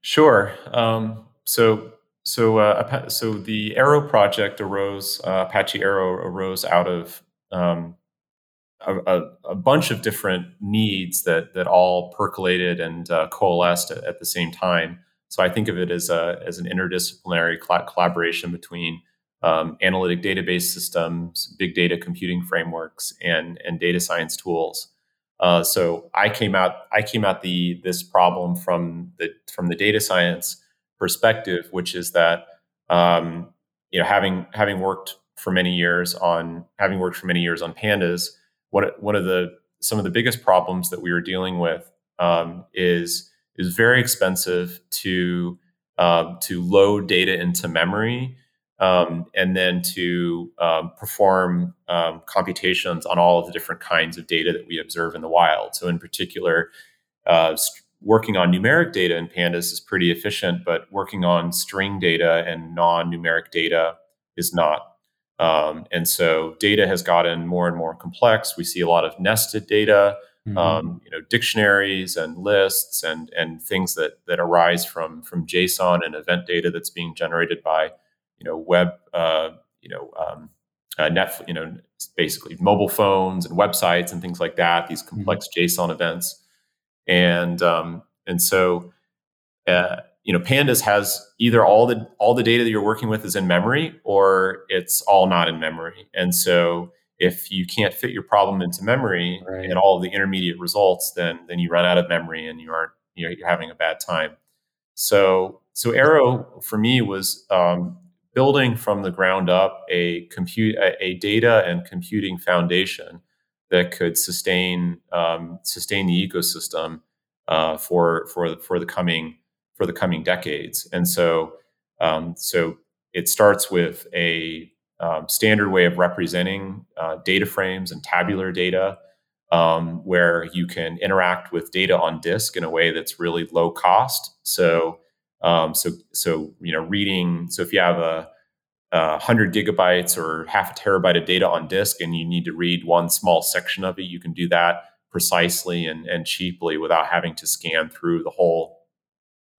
Sure. Um, so, so, uh, so the Arrow project arose, uh, Apache Arrow arose out of um, a, a, bunch of different needs that that all percolated and uh, coalesced at, at, the same time. So I think of it as a as an interdisciplinary collaboration between um, analytic database systems, big data computing frameworks, and and data science tools. Uh, so I came out I came out the this problem from the from the data science perspective, which is that um, you know having having worked for many years on having worked for many years on pandas what one of the some of the biggest problems that we were dealing with um, is is very expensive to um, to load data into memory um, and then to um, perform um, computations on all of the different kinds of data that we observe in the wild. So, in particular, uh, st- working on numeric data in pandas is pretty efficient, but working on string data and non-numeric data is not. Um, and so data has gotten more and more complex. We see a lot of nested data, mm-hmm. um, you know, dictionaries and lists and and things that that arise from from JSON and event data that's being generated by, you know, web, uh, you know, um, uh, net, you know, basically mobile phones and websites and things like that. These mm-hmm. complex mm-hmm. JSON events, and um, and so. Uh, you know pandas has either all the all the data that you're working with is in memory or it's all not in memory and so if you can't fit your problem into memory right. and all of the intermediate results then then you run out of memory and you aren't you know, you're having a bad time so so arrow for me was um, building from the ground up a compute a, a, data and computing foundation that could sustain um, sustain the ecosystem uh, for for for the coming for the coming decades. And so, Um, so it starts with a um, standard way of representing uh, data frames and tabular data, um, where you can interact with data on disk in a way that's really low cost. So, um, so, so you know, reading. So if you have a, a hundred gigabytes or half a terabyte of data on disk, and you need to read one small section of it, you can do that precisely and, and cheaply without having to scan through the whole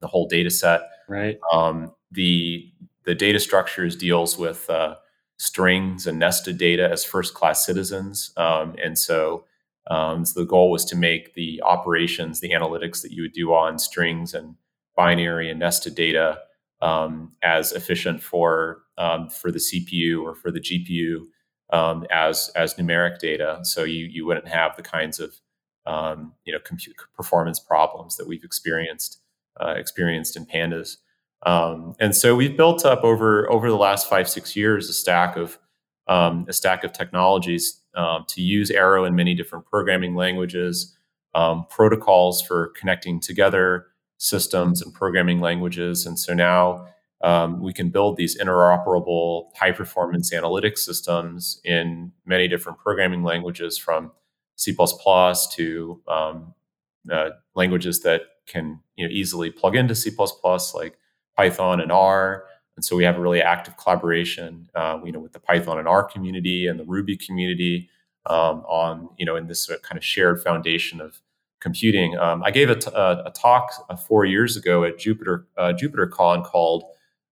the whole data set. Right. Um, the the data structures deals with uh, strings and nested data as first class citizens. Um, and so, um, so the goal was to make the operations, the analytics that you would do on strings and binary and nested data um, as efficient for um, for the CPU or for the GPU um, as as numeric data. So you you wouldn't have the kinds of um, you know compute performance problems that we've experienced uh, experienced in pandas. Um, and so we've built up over over the last five six years a stack of um, a stack of technologies um, to use Arrow in many different programming languages, um, protocols for connecting together systems and programming languages. And so now um, we can build these interoperable high performance analytics systems in many different programming languages from C++ to um, uh, languages that can you know, easily plug into C++, like Python and R. And so we have a really active collaboration, uh, you know, with the Python and R community and the Ruby community um, on, you know, in this kind of shared foundation of computing. Um, I gave a, t- a, a talk uh, four years ago at Jupyter uh, JupyterCon called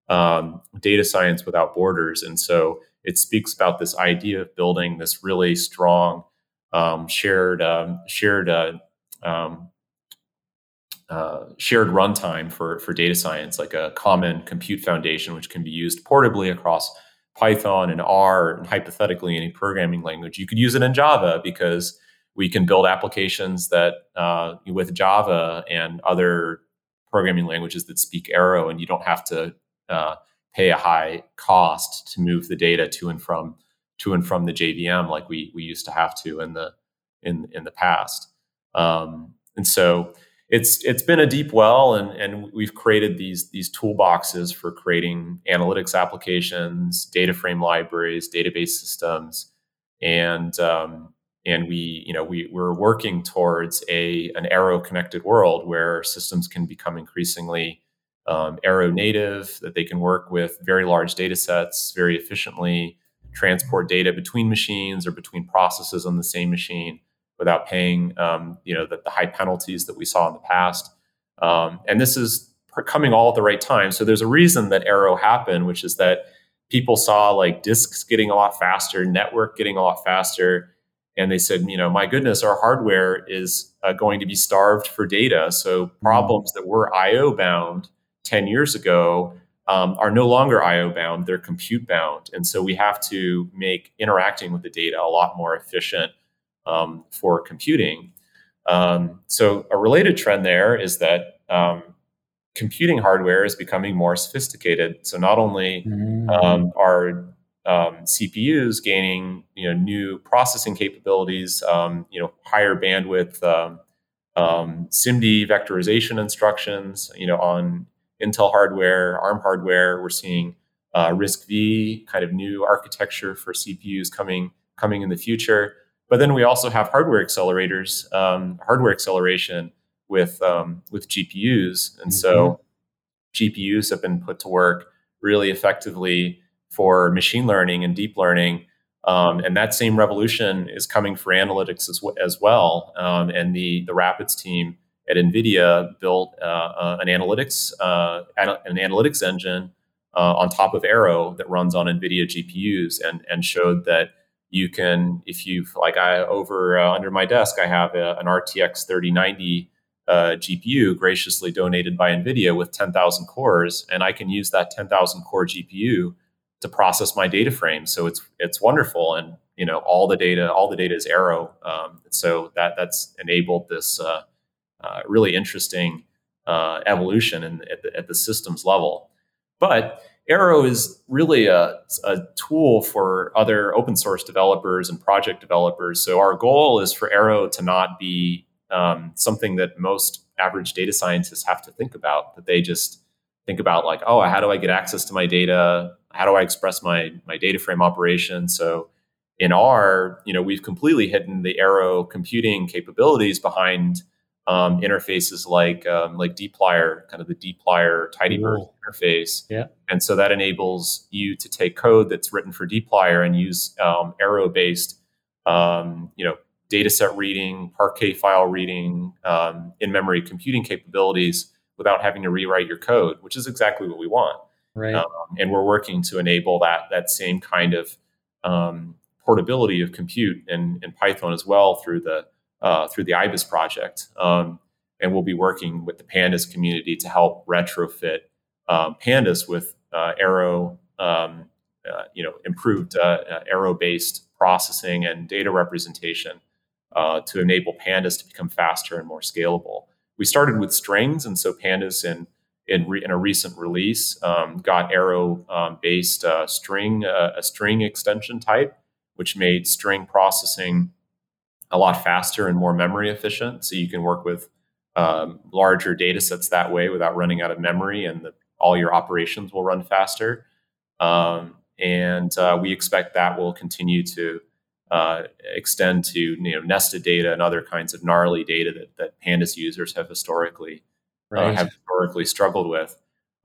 um, "Data Science Without Borders," and so it speaks about this idea of building this really strong um, shared um, shared uh, um, uh, shared runtime for, for data science, like a common compute foundation, which can be used portably across Python and R and hypothetically any programming language. You could use it in Java because we can build applications that uh, with Java and other programming languages that speak Arrow, and you don't have to uh, pay a high cost to move the data to and from to and from the JVM like we we used to have to in the in in the past. Um, and so it's it's been a deep well and and we've created these these toolboxes for creating analytics applications data frame libraries database systems. And um, and we you know we we're working towards a an arrow connected world where systems can become increasingly um, arrow native that they can work with very large data sets very efficiently transport data between machines or between processes on the same machine without paying um, you know the, the, high penalties that we saw in the past. Um, and this is coming all at the right time. So there's a reason that Arrow happened, which is that people saw like disks getting a lot faster, network getting a lot faster, and they said, you know, my goodness, our hardware is uh, going to be starved for data. So mm-hmm. problems that were I/O bound ten years ago um, are no longer I/O bound; they're compute bound, and so we have to make interacting with the data a lot more efficient um, for computing. Um, so a related trend there is that um, computing hardware is becoming more sophisticated. So not only mm. um, are um, CPUs gaining you know new processing capabilities, um, you know higher bandwidth um, SIMD vectorization instructions, you know on Intel hardware, ARM hardware. We're seeing uh, RISC-V kind of new architecture for CPUs coming coming in the future. But then we also have hardware accelerators, um, hardware acceleration with um, with GPUs, and mm-hmm. so GPUs have been put to work really effectively for machine learning and deep learning. Um, and that same revolution is coming for analytics as, w- as well. Um, and the the Rapids team at NVIDIA built uh, uh, an analytics uh, an analytics engine uh, on top of Arrow that runs on NVIDIA GPUs, and and showed that you can if you've like i over uh, under my desk i have a, an rtx 3090 uh, gpu graciously donated by nvidia with 10000 cores and i can use that 10000 core gpu to process my data frame. So it's it's wonderful and you know all the data all the data is arrow. Um, so that that's enabled this uh, uh really interesting uh, evolution in, at, the, at the systems level. But Arrow is really a, a, tool for other open source developers and project developers. So our goal is for Arrow to not be um, something that most average data scientists have to think about. That they just think about like, oh, how do I get access to my data? How do I express my my data frame operation? So in R, you know, we've completely hidden the Arrow computing capabilities behind um, interfaces like um, like dplyr, kind of the dplyr tidyverse interface. Yeah. And so that enables you to take code that's written for dplyr and use um, Arrow based, um, you know, data set reading, Parquet file reading, um, in memory computing capabilities without having to rewrite your code, which is exactly what we want. Right. Um, and we're working to enable that that same kind of portability of compute in, in Python as well through the uh, through the IBIS project. Um, and we'll be working with the Pandas community to help retrofit um, Pandas with uh, Arrow, um, uh, you know, improved uh, uh, Arrow-based processing and data representation uh, to enable Pandas to become faster and more scalable. We started with strings, and so Pandas in in, re- in a recent release um, got Arrow-based um, string a string extension type, which made string processing a lot faster and more memory efficient. So you can work with um, larger data sets that way without running out of memory, and the, all your operations will run faster. Um, and uh, we expect that will continue to uh, extend to you know nested data and other kinds of gnarly data that, that Pandas users have historically uh, right. uh, have historically struggled with.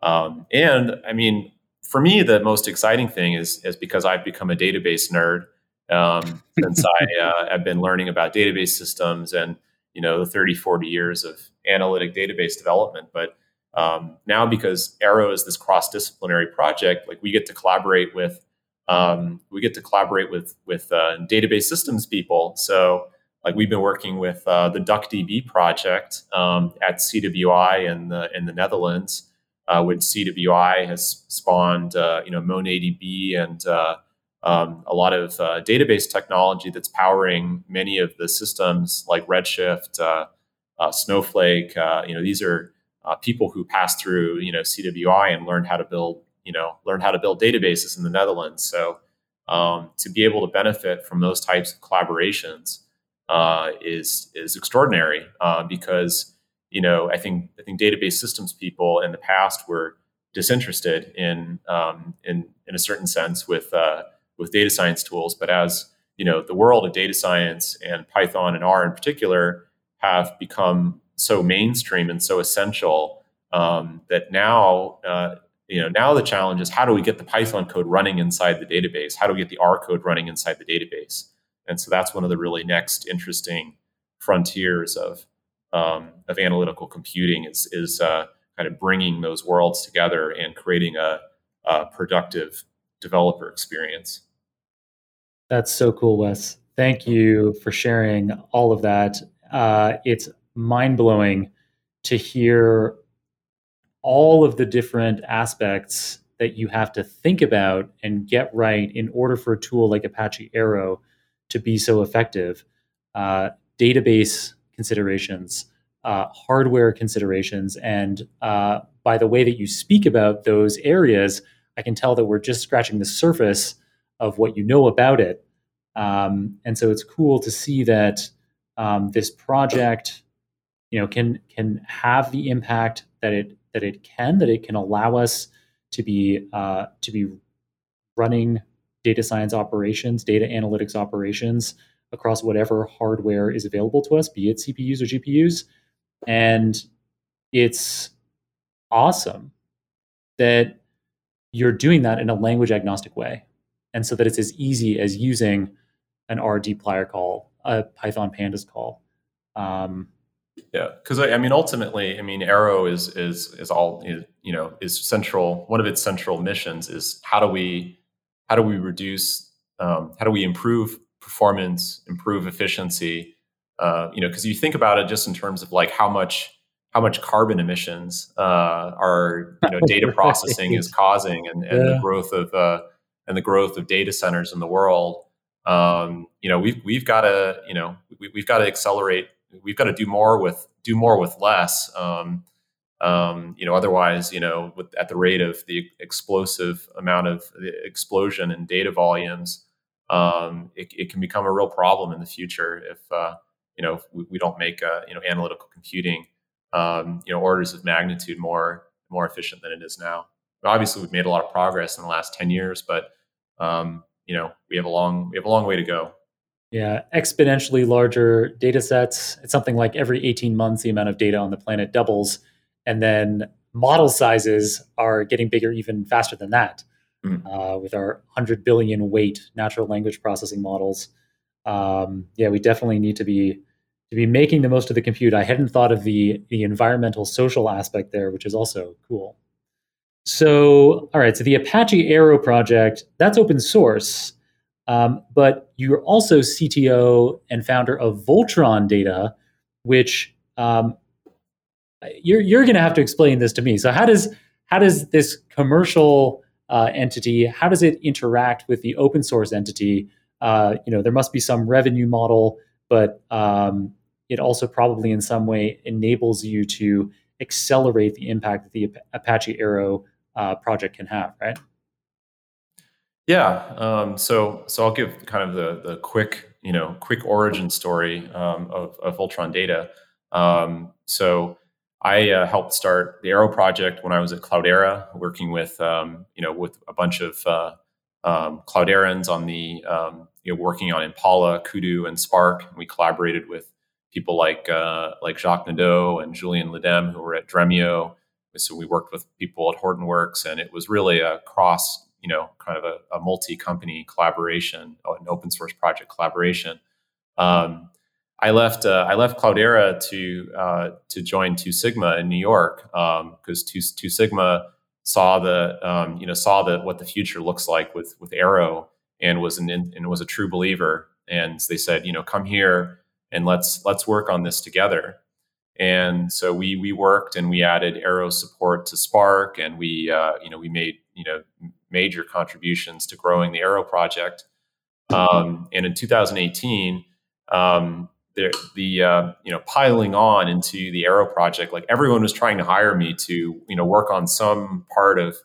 Um, and I mean, for me, the most exciting thing is is because I've become a database nerd um, since I uh, have been learning about database systems and you know the 30, 40 years of analytic database development. But um, now because Arrow is this cross-disciplinary project, like we get to collaborate with um, we get to collaborate with with uh, database systems people. So like we've been working with uh, the DuckDB project um, at CWI in the in the Netherlands, uh, which CWI has spawned uh, you know MonetDB and uh, um, a lot of uh, database technology that's powering many of the systems like Redshift, uh, uh, Snowflake. Uh, you know, these are uh, people who passed through you know CWI and learned how to build you know learn how to build databases in the Netherlands. So um, to be able to benefit from those types of collaborations uh, is is extraordinary because you know I think I think database systems people in the past were disinterested in um, in in a certain sense with with data science tools. But as you know, the world of data science and Python and R in particular have become so mainstream and so essential um, that now, uh, you know, now the challenge is how do we get the Python code running inside the database? How do we get the R code running inside the database? And so that's one of the really next interesting frontiers of um, of analytical computing is is uh, kind of bringing those worlds together and creating a, a productive developer experience. That's so cool, Wes. Thank you for sharing all of that. Uh, it's mind blowing to hear all of the different aspects that you have to think about and get right in order for a tool like Apache Arrow to be so effective. Uh, database considerations, uh, hardware considerations, and uh, by the way that you speak about those areas, I can tell that we're just scratching the surface of what you know about it. Um, and so it's cool to see that um, this project, you know, can can have the impact that it that it can, that it can allow us to be uh, to be running data science operations, data analytics operations across whatever hardware is available to us, be it CPUs or GPUs. And it's awesome that you're doing that in a language agnostic way and so that it's as easy as using an R dplyr call, a Python pandas call. Um, yeah, because I, I, mean, ultimately, I mean, Arrow is is is all is, you know is central. One of its central missions is how do we how do we reduce um, how do we improve performance, improve efficiency. Uh, you know, because you think about it just in terms of like how much how much carbon emissions uh, our you know, data processing is causing, and, and yeah. the growth of uh, and the growth of data centers in the world, um, you know, we've we've got to you know we, have got to accelerate. We've got to do more with do more with less. Um, um, you know, otherwise, you know, with, at the rate of the explosive amount of the explosion in data volumes, um, it, it, can become a real problem in the future if uh, you know we, we, don't make uh, you know analytical computing um, you know orders of magnitude more more efficient than it is now. Obviously, we've made a lot of progress in the last ten years, but um, you know we have a long we have a long way to go. Yeah, exponentially larger data sets. It's something like every 18 months, the amount of data on the planet doubles. And then model sizes are getting bigger even faster than that mm. uh, with our 100 billion weight natural language processing models. Um, yeah, we definitely need to be to be making the most of the compute. I hadn't thought of the the environmental social aspect there, which is also cool. So, all right, so the Apache Arrow project, that's open source. Um, but you're also CTO and founder of Voltron Data, which um, you're you're going to have to explain this to me. So how does how does this commercial uh, entity how does it interact with the open source entity? Uh, you know, there must be some revenue model, but um, it also probably in some way enables you to accelerate the impact that the Apache Arrow uh, project can have, right? Yeah. Um, so so I'll give kind of the the quick you know quick origin story um, of, of Voltron Data. Um, so I uh, helped start the Arrow project when I was at Cloudera, working with um, you know with a bunch of uh, um, Clouderans on the um, you know working on Impala, Kudu, and Spark. And we collaborated with people like uh, like Jacques Nadeau and Julien Le Dem who were at Dremio. So we worked with people at Hortonworks, and it was really a cross you know kind of a, a multi-company collaboration, an open source project collaboration. Um, I left uh, I left Cloudera to uh, to join Two Sigma in New York because um, Two, Two Sigma saw the um, you know saw the what the future looks like with with Arrow and was an and was a true believer. And they said, you know, come here and let's let's work on this together. And so we we worked and we added Arrow support to Spark, and we uh, you know we made you know major contributions to growing the Arrow project. Um, and in 2018, um, the, the uh, you know piling on into the Arrow project, like everyone was trying to hire me to you know work on some part of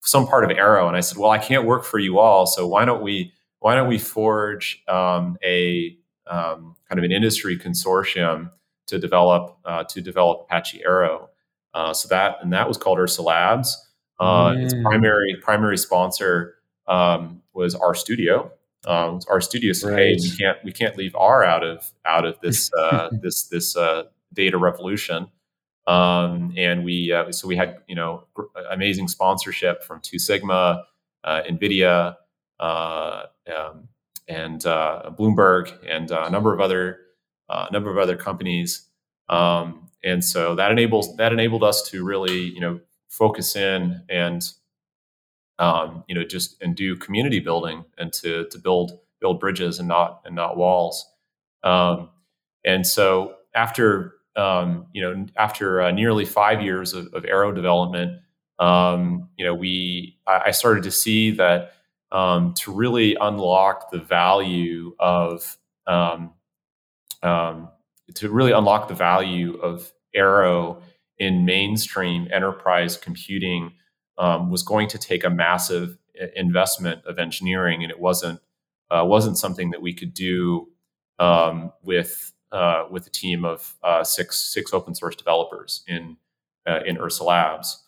some part of Arrow, and I said, well, I can't work for you all, so why don't we why don't we forge um, a um, kind of an industry consortium to develop uh, to develop Apache Arrow. Uh, so that and that was called Ursa Labs. Uh, mm. Its primary primary sponsor um, was RStudio. Um, RStudio said, right. "Hey, we can't we can't leave R out of out of this uh, this this uh, data revolution." Um, and we uh, so we had you know gr- amazing sponsorship from Two Sigma, uh, Nvidia, uh, um, and uh, Bloomberg, and a number of other a number of other companies. Um, and so that enables that enabled us to really you know focus in and um, you know just and do community building and to to build build bridges and not and not walls um, and so after um, you know after uh, nearly five years of, of arrow development um, you know we I, I, started to see that um, to really unlock the value of um, to really unlock the value of arrow in mainstream enterprise computing um, was going to take a massive investment of engineering, and it wasn't uh, wasn't something that we could do um, with uh, with a team of uh, six six open source developers in uh, in Ursa Labs.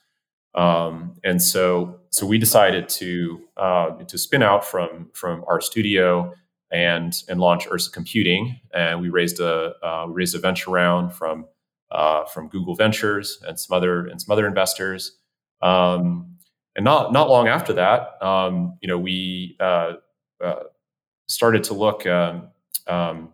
Um, and so so we decided to uh, to spin out from from RStudio and and launch Ursa Computing, and we raised a uh, we raised a venture round from uh, from Google Ventures and some other and some other investors. Um, and not not long after that, um, you know, we uh, uh, started to look. Um, um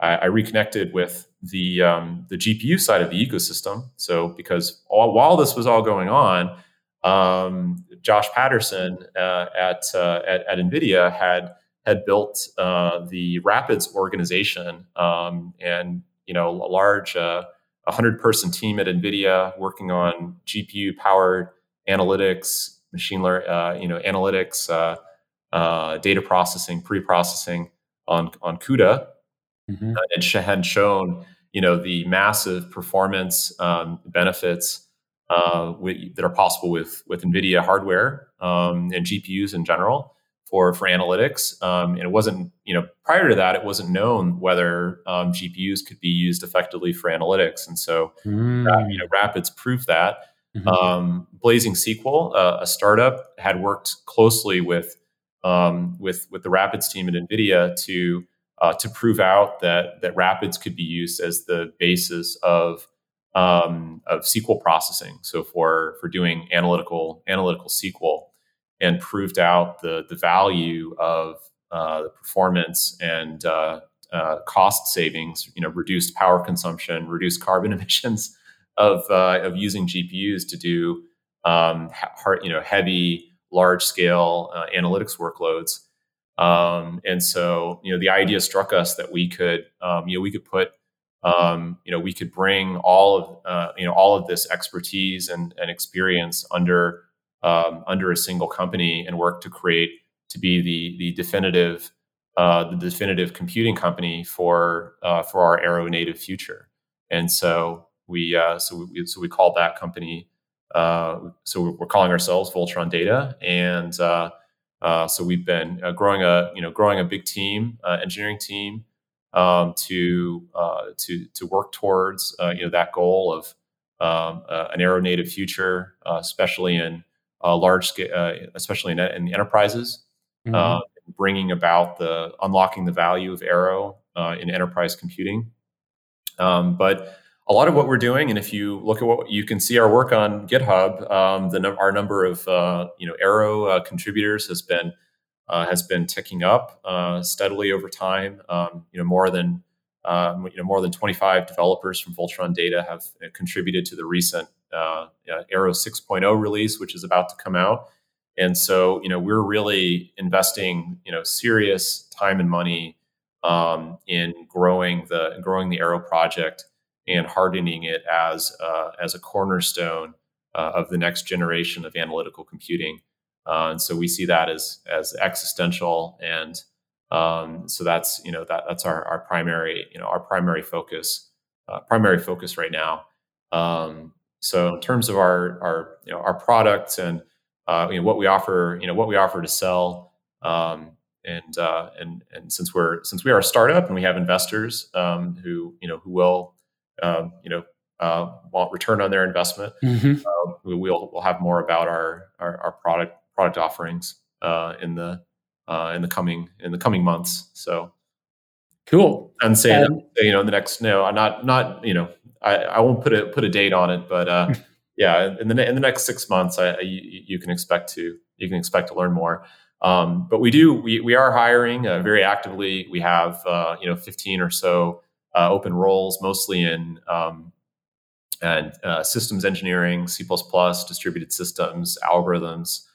I, I, reconnected with the um, the GPU side of the ecosystem. So because all, while this was all going on, um, Josh Patterson uh, at, uh, at, at NVIDIA had had built uh, the Rapids organization, and you know, a large uh, hundred person team at NVIDIA working on GPU powered analytics, machine learning, uh, you know, analytics, uh, uh, data processing, pre-processing on on CUDA, mm-hmm. and had shown you know the massive performance um, benefits uh, with, that are possible with with NVIDIA hardware um, and GPUs in general for for analytics. Um, and it wasn't, you know, prior to that, it wasn't known whether um, GPUs could be used effectively for analytics. And so, mm. uh, you know, Rapids proved that. Mm-hmm. Um, Blazing SQL, uh, a startup, had worked closely with um, with with the Rapids team at NVIDIA to uh, to prove out that that Rapids could be used as the basis of um, of SQL processing. So for for doing analytical analytical SQL, and proved out the the value of uh, the performance and uh, uh, cost savings. You know, reduced power consumption, reduced carbon emissions of uh, of using GPUs to do um, hard, you know heavy large scale uh, analytics workloads. Um, and so, you know, the idea struck us that we could, um, you know, we could put, um, you know, we could bring all of, uh, you know, all of this expertise and, and experience under um, under a single company and work to create to be the the definitive uh, the definitive computing company for uh, for our Arrow native future. And so we uh, so we so we called that company uh, so we're calling ourselves Voltron Data, and uh, uh, so we've been growing a you know growing a big team, engineering team, um, to to to work towards you know that goal of um, an arrow native future, especially in large scale, especially in, in the enterprises, mm-hmm. bringing about the unlocking the value of Arrow in enterprise computing. Um, but a lot of what we're doing, and if you look at what you can see our work on GitHub, um, the our number of uh, you know Arrow uh, contributors has been uh, has been ticking up uh, steadily over time. Um, you know more than um, you know more than 25 developers from Voltron Data have uh, contributed to the recent uh, Arrow 6.0 release, which is about to come out. And so you know we're really investing you know serious time and money um, in growing the growing the Arrow project and hardening it as uh, as a cornerstone uh, of the next generation of analytical computing. Uh, and so we see that as as existential, and um, so that's you know that that's our, our primary you know our primary focus uh, primary focus right now. Um, so in terms of our our you know our products and uh, you know what we offer you know what we offer to sell. Um, and uh, and and since we're since we are a startup and we have investors um, who you know who will um, you know, uh, want return on their investment. Mm-hmm. Uh, we, will we'll have more about our our, our product product offerings uh, in the uh, in the coming in the coming months. So cool. And say um, you know in the next no, not not you know I, I won't put a put a date on it, but uh, yeah, in the in the next six months, I, I, you, can expect to you can expect to learn more. Um, but we do we we are hiring uh, very actively. We have uh, you know 15 or so uh, open roles, mostly in um, and uh, systems engineering, C++, distributed systems, algorithms.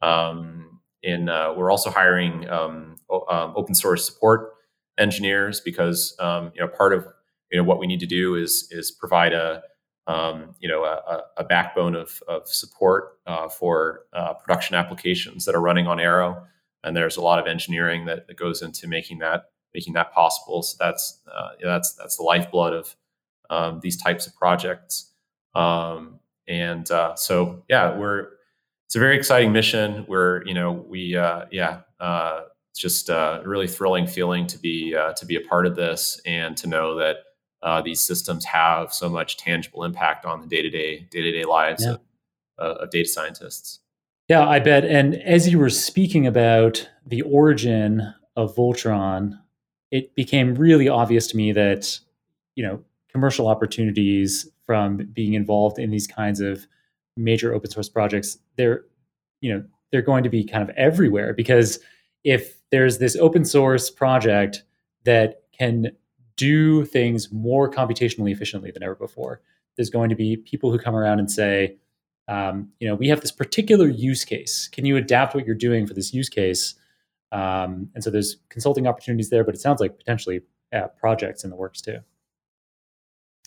Um, in uh, we're also hiring um, o- um, open source support engineers because um, you know part of you know what we need to do is is provide a um, you know a, a, backbone of, of support uh, for uh, production applications that are running on Arrow, and there's a lot of engineering that, that goes into making that making that possible. So that's uh, that's that's the lifeblood of um, these types of projects. Um, and uh, so yeah, we're it's a very exciting mission. We're you know we uh, yeah it's just uh, a really thrilling feeling to be to be a part of this and to know that Uh, these systems have so much tangible impact on the day to day day to day lives yeah. of, uh, of data scientists. Yeah, I bet. And as you were speaking about the origin of Voltron, it became really obvious to me that you know commercial opportunities from being involved in these kinds of major open source projects they're you know they're going to be kind of everywhere because if there's this open source project that can do things more computationally efficiently than ever before there's going to be people who come around and say um, you know we have this particular use case can you adapt what you're doing for this use case um, and so there's consulting opportunities there, but it sounds like potentially yeah, projects in the works too.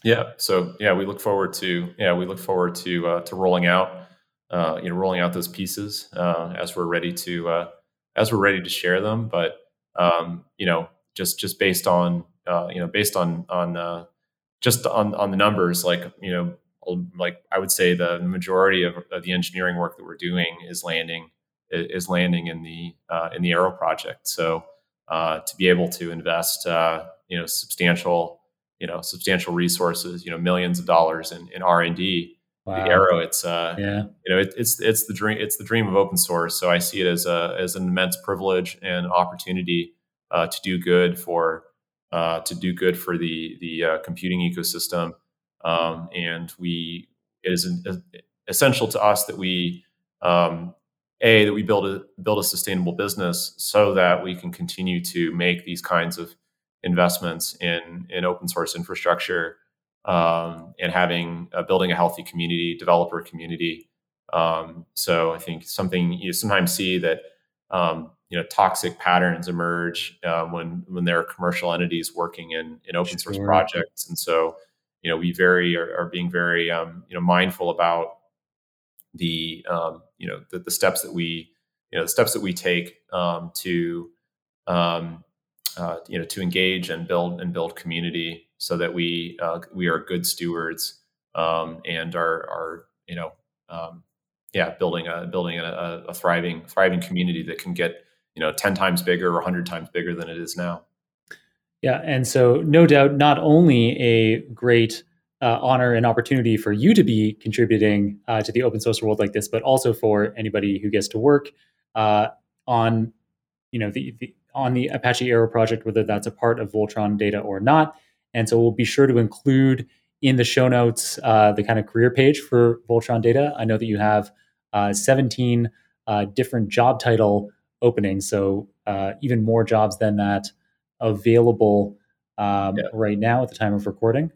Yeah. So yeah, we look forward to yeah we look forward to uh, to rolling out uh, you know rolling out those pieces uh, as we're ready to uh, as we're ready to share them. But um, you know just just based on uh, you know based on on uh, just on on the numbers, like you know like I would say the majority of, of the engineering work that we're doing is landing is landing in the uh, in the Arrow project. So uh, to be able to invest uh, you know substantial you know substantial resources you know millions of dollars in, in R and D wow. the Arrow. It's uh, yeah, you know, it, it's it's the dream. It's the dream of open source. So I see it as a as an immense privilege and opportunity uh, to do good for uh, to do good for the the uh, computing ecosystem. Um, and we it is an, essential to us that we um, a that we build a build a sustainable business so that we can continue to make these kinds of investments in in open source infrastructure um, and having uh, building a healthy community, developer community. Um, so I think something you sometimes see that um, you know toxic patterns emerge uh, when when there are commercial entities working in in open source projects, and so you know we very are, are being very um, you know mindful about the um, you know the, the, steps that we you know the steps that we take um, to um, uh, you know to engage and build and build community so that we uh, we are good stewards um, and are are you know um, yeah building a building a, a, thriving thriving community that can get you know 10 times bigger or 100 times bigger than it is now yeah and so no doubt not only a great uh, honor and opportunity for you to be contributing uh, to the open source world like this, but also for anybody who gets to work uh, on, you know, the, the, on the Apache Arrow project, whether that's a part of Voltron data or not. And so we'll be sure to include in the show notes uh, the kind of career page for Voltron data. I know that you have uh, 17 uh, different job title openings, so even more jobs than that available um, yeah. right now at the time of recording.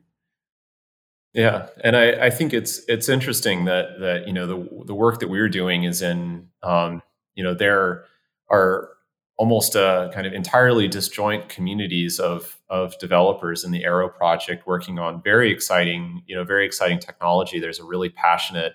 Yeah, and I, I think it's it's interesting that that you know the the work that we're doing is in um, you know there are almost uh, kind of entirely disjoint communities of of developers in the Arrow project working on very exciting you know very exciting technology. There's a really passionate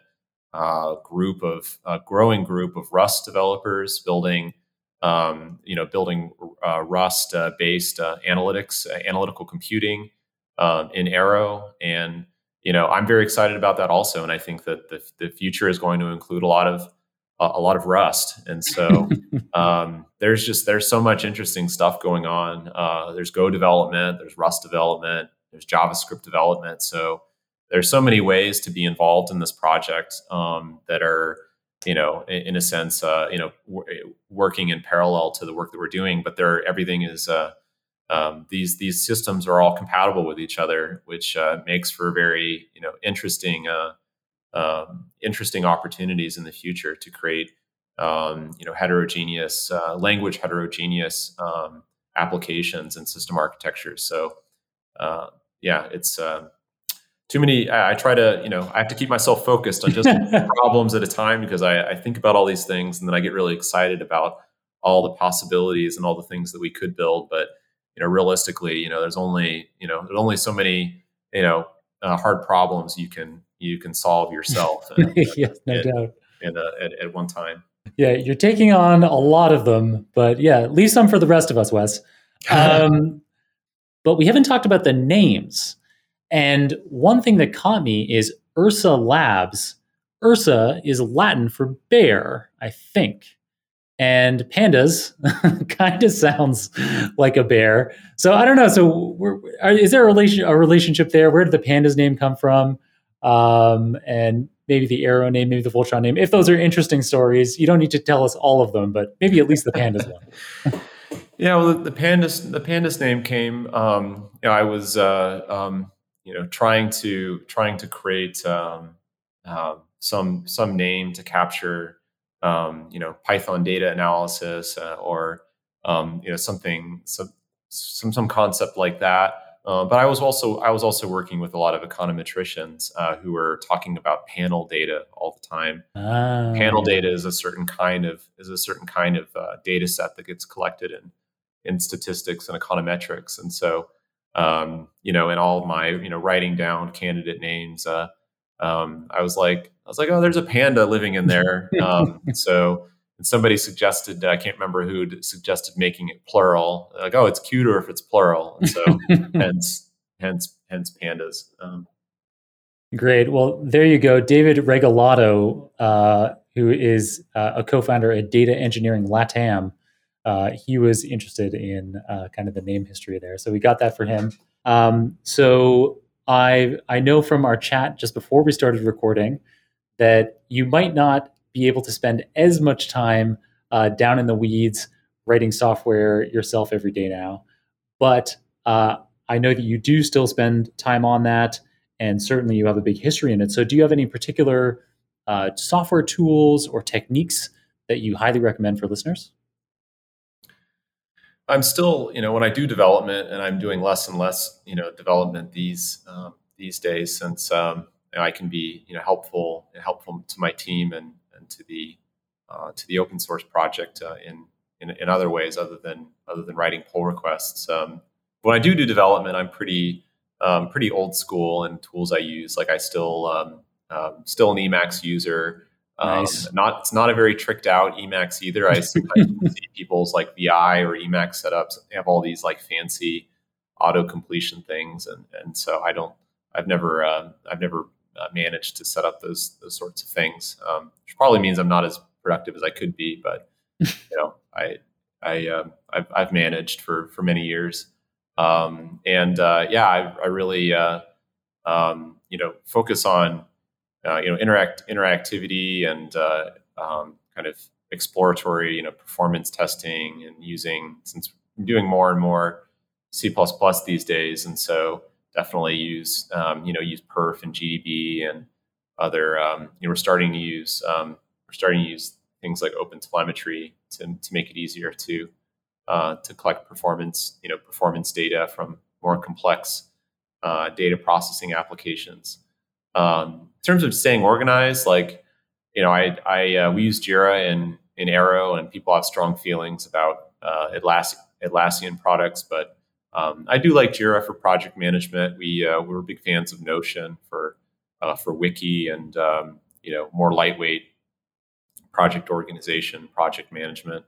uh, group of uh, growing group of Rust developers building um, you know building uh, Rust uh, based uh, analytics analytical computing um, in Arrow and you know, I'm very excited about that also, and I think that the, the future is going to include a lot of a lot of Rust, and so um, there's just there's so much interesting stuff going on. Uh, there's Go development, there's Rust development, there's JavaScript development. So there's so many ways to be involved in this project um, that are you know in, a sense uh, you know w- working in parallel to the work that we're doing, but there everything is. Uh, um, these these systems are all compatible with each other, which uh, makes for very you know interesting uh, um, interesting opportunities in the future to create um, you know heterogeneous uh, language heterogeneous um, applications and system architectures. So uh, yeah, it's too many. I, I, try to you know I have to keep myself focused on just problems at a time because I, I think about all these things and then I get really excited about all the possibilities and all the things that we could build, but you know, realistically, you know, there's only, you know, there's only so many, you know, uh, hard problems you can you can solve yourself. yes, no at, doubt. In a, at, at one time. Yeah, you're taking on a lot of them, but yeah, leave some for the rest of us, Wes. Um, but we haven't talked about the names. And one thing that caught me is Ursa Labs. Ursa is Latin for bear, I think and pandas kind of sounds like a bear. So I don't know. So is there a relation a relationship there? Where did the pandas name come from? Um, and maybe the arrow name, maybe the Voltron name. If those are interesting stories, you don't need to tell us all of them, but maybe at least the pandas one. yeah, well, the, the, pandas the pandas name came. Um, you know, I was uh, um, you know trying to trying to create um, uh, some some name to capture um, you know Python data analysis uh, or um, you know something some some some concept like that. Uh, but I was also I was also working with a lot of econometricians uh, who were talking about panel data all the time. Oh. Panel data is a certain kind of is a certain kind of uh, data set that gets collected in in statistics and econometrics, and so um, you know in all of my you know writing down candidate names, uh, um, I was like I was like, oh, there's a panda living in there. Um, so somebody suggested, I can't remember who suggested making it plural. Like, oh, it's cuter if it's plural. And so hence, hence, hence pandas. Um, Great. Well, there you go. David Regalado, uh, who is uh, a co-founder at Data Engineering Latam. Uh, he was interested in uh, kind of the name history there. So we got that for him. Um, so I I know from our chat just before we started recording that you might not be able to spend as much time uh, down in the weeds writing software yourself every day now, but uh, I know that you do still spend time on that, and certainly you have a big history in it. So, do you have any particular uh, software tools or techniques that you highly recommend for listeners? I'm still, you know, when I do development, and I'm doing less and less, you know, development these um, these days, since um, you know, I can be, you know, helpful and helpful to my team and and to the uh, to the open source project uh, in, in, in other ways other than other than writing pull requests. Um, when I do do development, I'm pretty um, pretty old school in tools I use. Like I still um, um, still an Emacs user. Um. Not it's not a very tricked out Emacs either. I sometimes see people's like VI or Emacs setups they have all these like fancy auto completion things, and and so I don't. I've never uh, I've never uh, managed to set up those those sorts of things, um, which probably means I'm not as productive as I could be. But you know, I I um, I've, I've, managed for for many years, um, and uh, yeah, I, I really uh, um, you know focus on uh, you know interact interactivity and uh, um, kind of exploratory you know performance testing and using since I'm doing more and more C++ these days, and so definitely use um, you know use perf and GDB and other um, you know we're starting to use um, we're starting to use things like open telemetry to to make it easier to uh, to collect performance you know performance data from more complex uh, data processing applications. Um, terms of staying organized, like you know, I, I uh, we use Jira in in Arrow, and people have strong feelings about uh, Atlassian, Atlassian products, but um, I do like Jira for project management. We uh, we're big fans of Notion for uh, for wiki and um, you know more lightweight project organization, project management,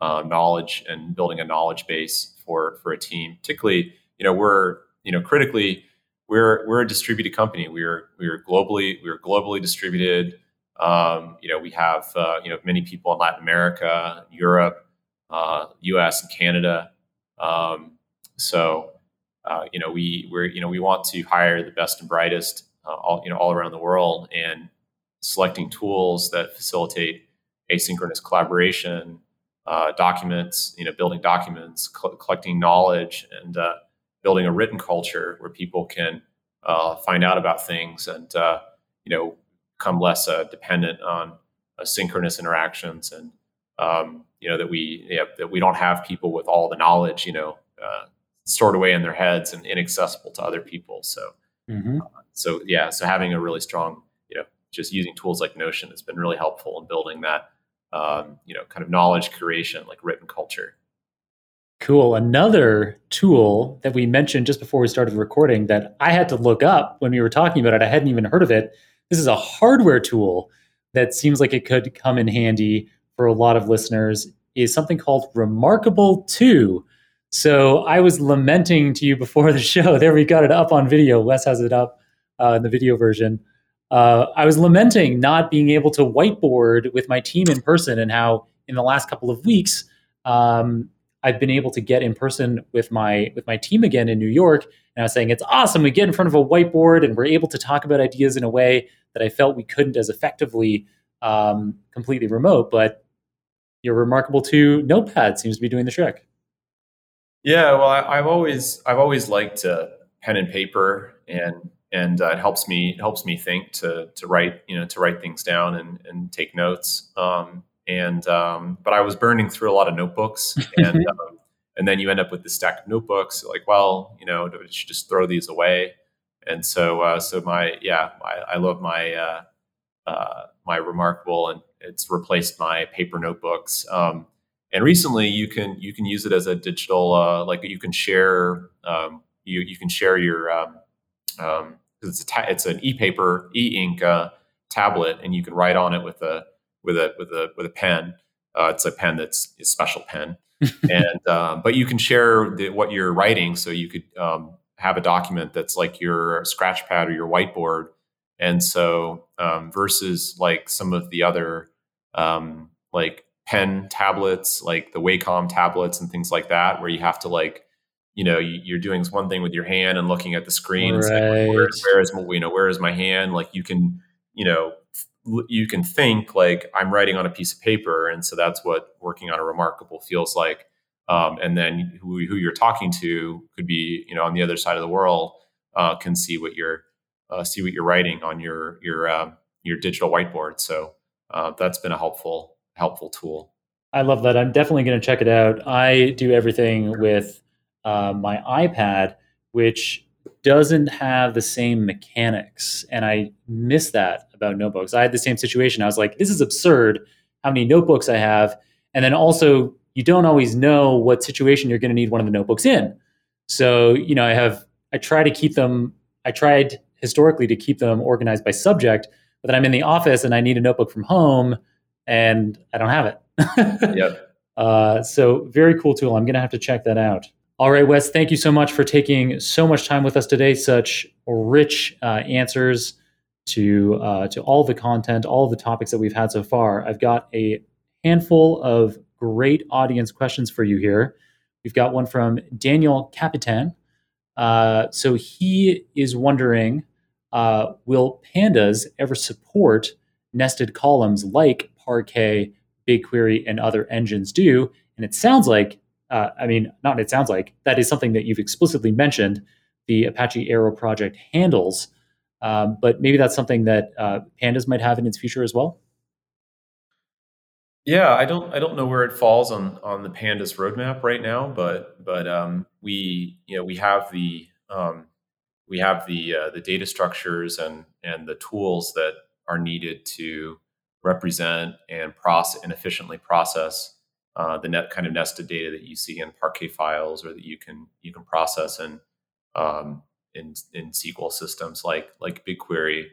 uh, knowledge, and building a knowledge base for for a team. Particularly, you know, we're you know critically we're we're a distributed company. We're we're globally we're globally distributed. Um, you know, we have uh, you know many people in Latin America, Europe, uh, U.S. and Canada. Um, so uh, you know we we're you know we want to hire the best and brightest uh, all you know all around the world, and selecting tools that facilitate asynchronous collaboration, uh, documents, you know, building documents, collecting knowledge, and uh, building a written culture where people can uh, find out about things and uh, you know become less uh, dependent on uh, synchronous interactions and um, you know that we yeah, that we don't have people with all the knowledge you know uh, stored away in their heads and inaccessible to other people so mm-hmm. Uh, so yeah so having a really strong you know just using tools like notion has been really helpful in building that um, you know kind of knowledge creation like written culture Cool. Another tool that we mentioned just before we started recording that I had to look up when we were talking about it, I hadn't even heard of it. This is a hardware tool that seems like it could come in handy for a lot of listeners, is something called Remarkable 2. So I was lamenting to you before the show. There we got it up on video. Wes has it up uh, in the video version. Uh, I was lamenting not being able to whiteboard with my team in person and how in the last couple of weeks, um, I've been able to get in person with my with my team again in New York, and I was saying it's awesome. We get in front of a whiteboard and we're able to talk about ideas in a way that I felt we couldn't as effectively um, completely remote. But your remarkable two notepad seems to be doing the trick. Yeah, well, I, have always I've always liked uh, pen and paper, and and uh, it helps me it helps me think to to write you know to write things down and and take notes. Um, and um, but I was burning through a lot of notebooks, and um, and then you end up with this stack of notebooks. Like, well, you know, I should just throw these away. And so, uh, so my yeah, I, I love my uh, uh, my remarkable, and it's replaced my paper notebooks. Um, and recently, you can you can use it as a digital, uh, like you can share um, you you can share your um, um, it's a ta- it's an e-paper e-ink uh, tablet, and you can write on it with a with a with a with a pen. Uh, it's a pen that's a special pen, and um, but you can share the, what you're writing. So you could um, have a document that's like your scratch pad or your whiteboard. And so um, versus like some of the other um, like pen tablets, like the Wacom tablets and things like that, where you have to like you know you, are doing one thing with your hand and looking at the screen right. and saying, where, where is you know where is my hand? Like you can you know you can think like I'm writing on a piece of paper, and so that's what working on a remarkable feels like. Um, and then who, who, you're talking to could be you know on the other side of the world uh, can see what you're uh, see what you're writing on your your um, your digital whiteboard. So uh, that's been a helpful helpful tool. I love that. I'm definitely going to check it out. I do everything with uh, my iPad, which doesn't have the same mechanics, and I miss that about notebooks. I had the same situation. I was like, "This is absurd. How many notebooks I have?" And then also, you don't always know what situation you're going to need one of the notebooks in. So, you know, I have I try to keep them. I tried historically to keep them organized by subject, but then I'm in the office and I need a notebook from home, and I don't have it. yep. Uh, so very cool tool. I'm going to have to check that out. All right, Wes, thank you so much for taking so much time with us today. Such rich uh, answers to uh, to all the content, all the topics that we've had so far. I've got a handful of great audience questions for you here. We've got one from Daniel Kapitan. Uh, so he is wondering, uh, will pandas ever support nested columns like Parquet BigQuery and other engines do. And it sounds like, uh, I mean, not it sounds like, that is something that you've explicitly mentioned the Apache Arrow project handles. Um, but maybe that's something that uh, Pandas might have in its future as well. Yeah, I don't I don't know where it falls on on the Pandas roadmap right now, but but um, we you know we have the um, we have the uh, the data structures and and the tools that are needed to represent and process and efficiently process uh, the net kind of nested data that you see in Parquet files or that you can you can process in um, in, in SQL systems like like BigQuery.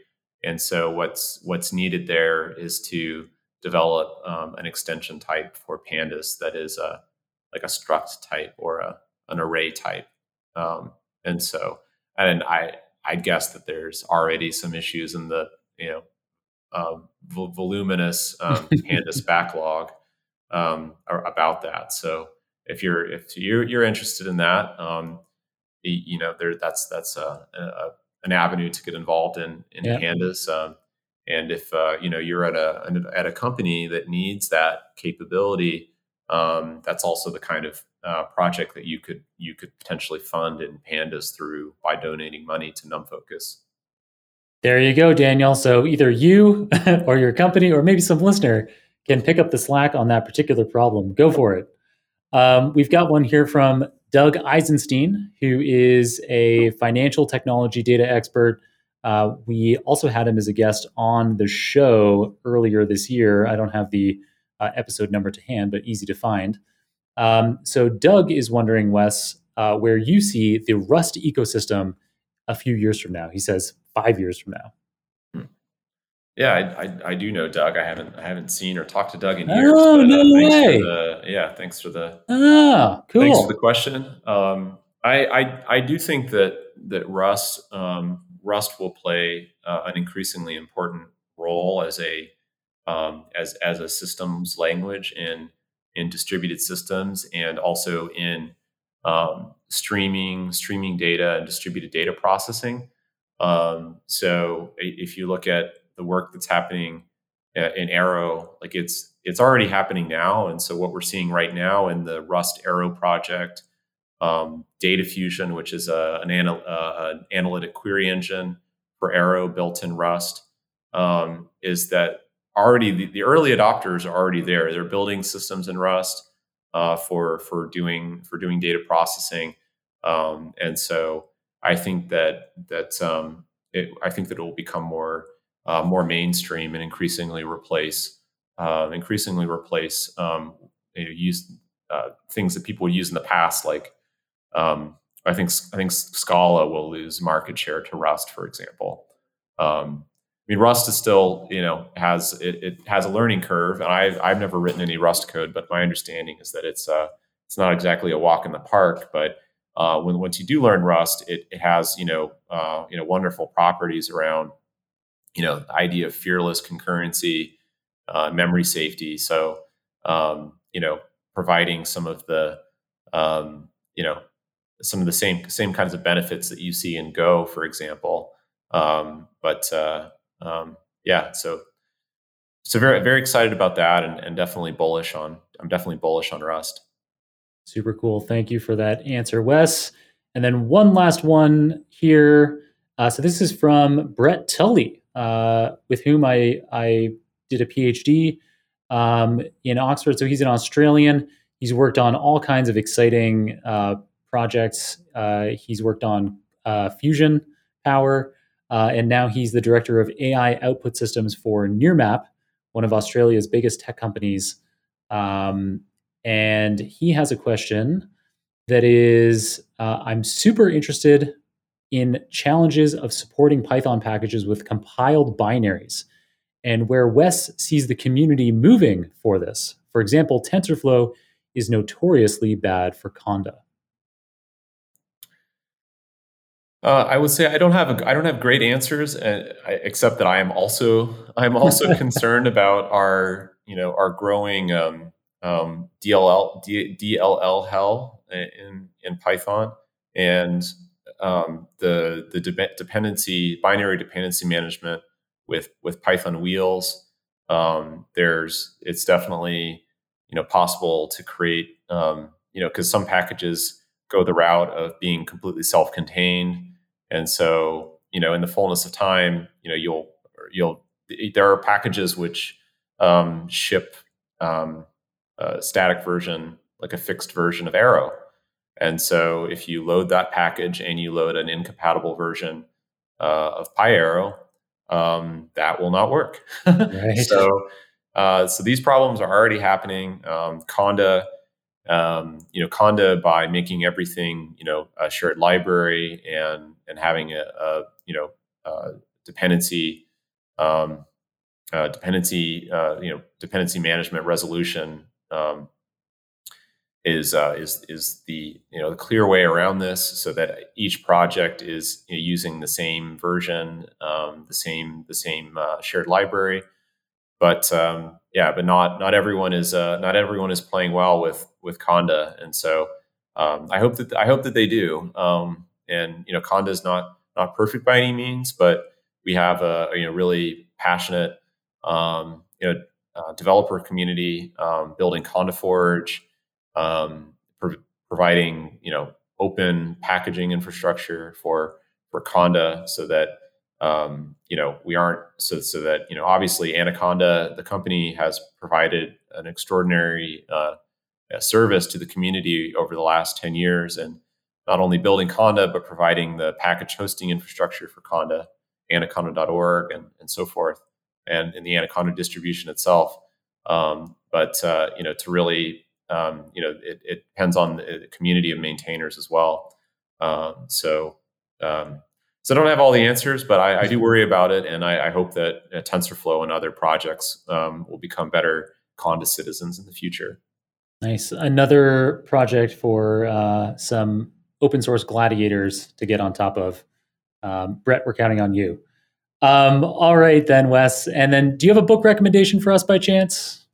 And so what's what's needed there is to develop um, an extension type for pandas that is a like a struct type or a an array type. Um, and so and I I guess that there's already some issues in the you know uh, voluminous um, pandas backlog um, about that. So if you're if you're, you're interested in that, um, you know there that's that's a, a, an avenue to get involved in in yeah. pandas. Um, and if uh, you know you're at a at a company that needs that capability, um, that's also the kind of uh, project that you could you could potentially fund in pandas through by donating money to NumFocus. There you go, Daniel. So either you or your company or maybe some listener can pick up the slack on that particular problem. Go for it. Um, we've got one here from Doug Eisenstein, who is a financial technology data expert. Uh, we also had him as a guest on the show earlier this year. I don't have the uh, episode number to hand, but easy to find. Um, so, Doug is wondering, Wes, uh, where you see the Rust ecosystem a few years from now. He says five years from now. Yeah, I, I, I, do know Doug. I haven't I haven't seen or talked to Doug in years. Oh but, uh, no way! The, yeah, thanks for the oh cool. Thanks for the question. Um, I, I I do think that that Rust um, Rust will play uh, an increasingly important role as a um, as as a systems language in in distributed systems and also in um, streaming streaming data and distributed data processing. Um, so if you look at the work that's happening uh, in Arrow, like it's it's already happening now, and so what we're seeing right now in the Rust Arrow project, um, Data Fusion, which is a, an, anal, uh, an, analytic query engine for Arrow built in Rust, um, is that already the, the, early adopters are already there. They're building systems in Rust uh, for for doing for doing data processing, um, and so I think that that um, it, I think that it will become more uh, more mainstream and increasingly replace uh, increasingly replace um, you know, use uh, things that people would use in the past. Like um, I think I think Scala will lose market share to Rust, for example. Um, I mean, Rust is still you know has it, it, has a learning curve, and I've I've never written any Rust code, but my understanding is that it's uh it's not exactly a walk in the park, but uh, when once you do learn Rust, it, it has you know uh, you know wonderful properties around you know the idea of fearless concurrency, uh, memory safety. So um, you know providing some of the um, you know some of the same same kinds of benefits that you see in Go, for example. Um, but uh, um, yeah, so so very very excited about that, and, and definitely bullish on. I'm definitely bullish on Rust. Super cool. Thank you for that answer, Wes. And then one last one here. Uh, so this is from Brett Tully, uh, with whom I I did a PhD um, in Oxford. So he's an Australian. He's worked on all kinds of exciting uh, projects. Uh, he's worked on uh, fusion power, uh, and now he's the director of AI output systems for Nearmap, one of Australia's biggest tech companies. Um, and he has a question that is I'm super interested in challenges of supporting Python packages with compiled binaries and where Wes sees the community moving for this. For example, TensorFlow is notoriously bad for Conda. Uh, I would say I don't have a, I don't have great answers, uh, except that I am also I'm also concerned about our you know our growing um, um, DLL D, DLL hell in in Python and um, the the de- dependency binary dependency management with with Python wheels. Um, there's it's definitely you know possible to create um, you know because some packages go the route of being completely self-contained and so, you know, in the fullness of time, you know, you'll you'll there are packages which um, ship um, a static version, like a fixed version of Arrow. And so, if you load that package and you load an incompatible version uh, of PyArrow, um, that will not work. Right. so, uh, so these problems are already happening. Um, Conda um, you know, Conda by making everything, you know, a shared library and and having a, a you know uh, dependency um, uh, dependency uh, you know dependency management resolution um, is uh, is is the you know the clear way around this so that each project is you know, using the same version, um, the same the same uh, shared library, but um, yeah, but not not everyone is uh, not everyone is playing well with with Conda, and so um, I hope that I hope that they do. Um, and you know, Conda is not not perfect by any means, but we have a, you know really passionate um, you know uh, developer community um, building Conda Forge, um, pro- providing you know open packaging infrastructure for for Conda, so that um, you know, we aren't so so that you know, obviously, Anaconda, the company, has provided an extraordinary uh, service to the community over the last ten years, and not only building Conda but providing the package hosting infrastructure for Conda, Anaconda.org, and and so forth, and in the Anaconda distribution itself. Um, but uh, you know, to really, um, you know, it, it, depends on the community of maintainers as well. Um, so um, so I don't have all the answers, but I, I do worry about it, and I, I hope that uh, TensorFlow and other projects um, will become better Conda citizens in the future. Nice. Another project for uh, some open source gladiators to get on top of. Um, Brett, we're counting on you. Um, all right, then, Wes. And then, do you have a book recommendation for us by chance?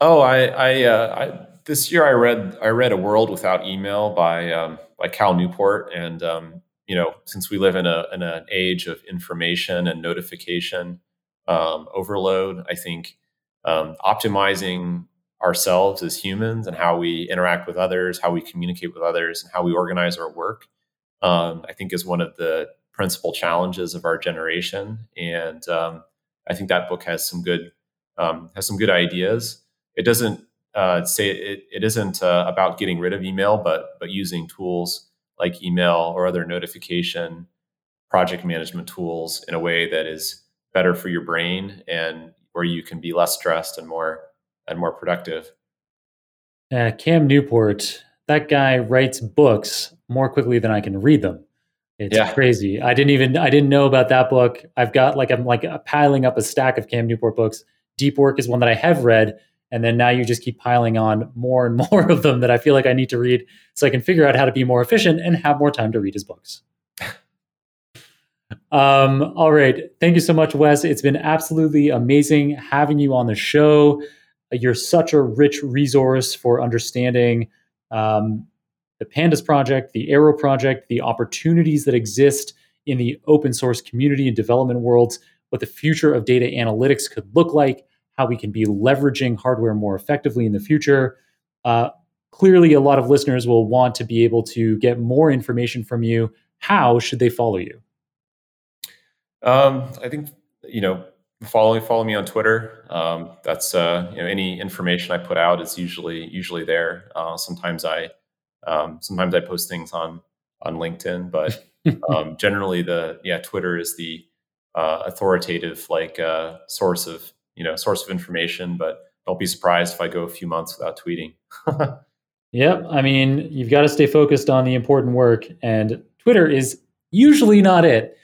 Oh, I, I, uh, I this year I read I read A World Without Email by um, by Cal Newport, and um, you know, since we live in a in an age of information and notification um, overload, I think um, optimizing ourselves as humans and how we interact with others, how we communicate with others, and how we organize our work, um, I think is one of the principal challenges of our generation. And um, I think that book has some good has some good ideas. It doesn't uh, say it, it isn't uh, about getting rid of email, but but using tools like email or other notification project management tools in a way that is better for your brain and where you can be less stressed and more and more productive. Uh, Cam Newport, that guy writes books more quickly than I can read them. It's yeah. crazy. I didn't even I didn't know about that book. I've got like I'm like piling up a stack of Cam Newport books. Deep Work is one that I have read, and then now you just keep piling on more and more of them that I feel like I need to read so I can figure out how to be more efficient and have more time to read his books. um, all right. Thank you so much, Wes. It's been absolutely amazing having you on the show. You're such a rich resource for understanding um, the Pandas project, the Arrow project, the opportunities that exist in the open source community and development worlds, what the future of data analytics could look like, how we can be leveraging hardware more effectively in the future. Uh, clearly, a lot of listeners will want to be able to get more information from you. How should they follow you? Um, I think you know follow follow me on Twitter. Um, that's uh, you know any information I put out is usually usually there. Uh, sometimes I um, sometimes I post things on on LinkedIn, but um, generally the yeah Twitter is the uh, authoritative like uh, source of you know source of information. But don't be surprised if I go a few months without tweeting. yep, I mean you've got to stay focused on the important work, and Twitter is usually not it.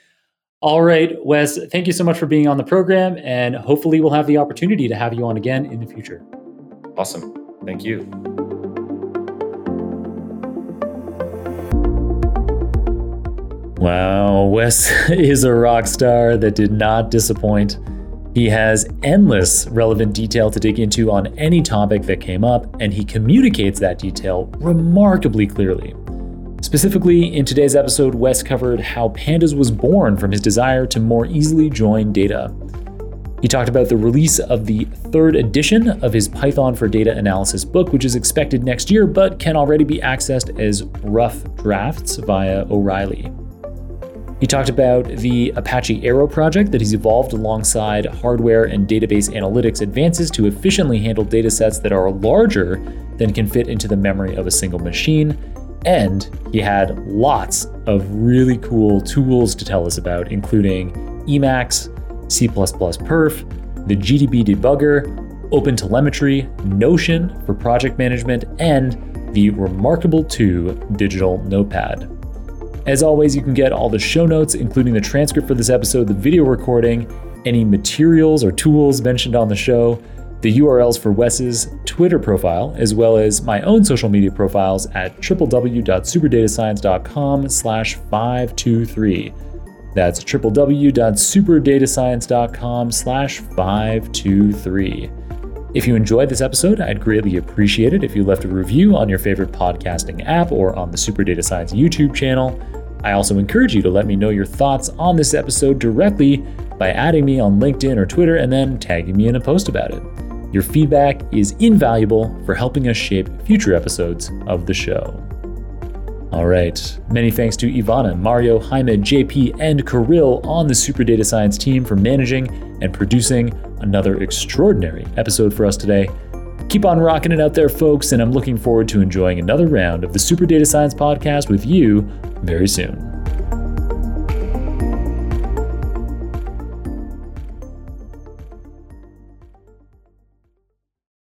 All right, Wes, thank you so much for being on the program, and hopefully, we'll have the opportunity to have you on again in the future. Awesome. Thank you. Wow, Wes is a rock star that did not disappoint. He has endless relevant detail to dig into on any topic that came up, and he communicates that detail remarkably clearly. Specifically, in today's episode, Wes covered how Pandas was born from his desire to more easily join data. He talked about the release of the third edition of his Python for Data Analysis book, which is expected next year but can already be accessed as rough drafts via O'Reilly. He talked about the Apache Arrow project that he's evolved alongside hardware and database analytics advances to efficiently handle datasets that are larger than can fit into the memory of a single machine and he had lots of really cool tools to tell us about, including Emacs, C Perf, the GDB debugger, OpenTelemetry, Notion for project management, and the Remarkable 2 digital notepad. As always, you can get all the show notes, including the transcript for this episode, the video recording, any materials or tools mentioned on the show, the URLs for Wes's Twitter profile, as well as my own social media profiles at www.superdatascience.com slash 523. That's www.superdatascience.com slash 523. If you enjoyed this episode, I'd greatly appreciate it if you left a review on your favorite podcasting app or on the Super Data Science YouTube channel. I also encourage you to let me know your thoughts on this episode directly by adding me on LinkedIn or Twitter and then tagging me in a post about it. Your feedback is invaluable for helping us shape future episodes of the show. All right, many thanks to Ivana, Mario, Jaime, JP, and Kirill on the Super Data Science team for managing and producing another extraordinary episode for us today. Keep on rocking it out there, folks, and I'm looking forward to enjoying another round of the Super Data Science podcast with you very soon.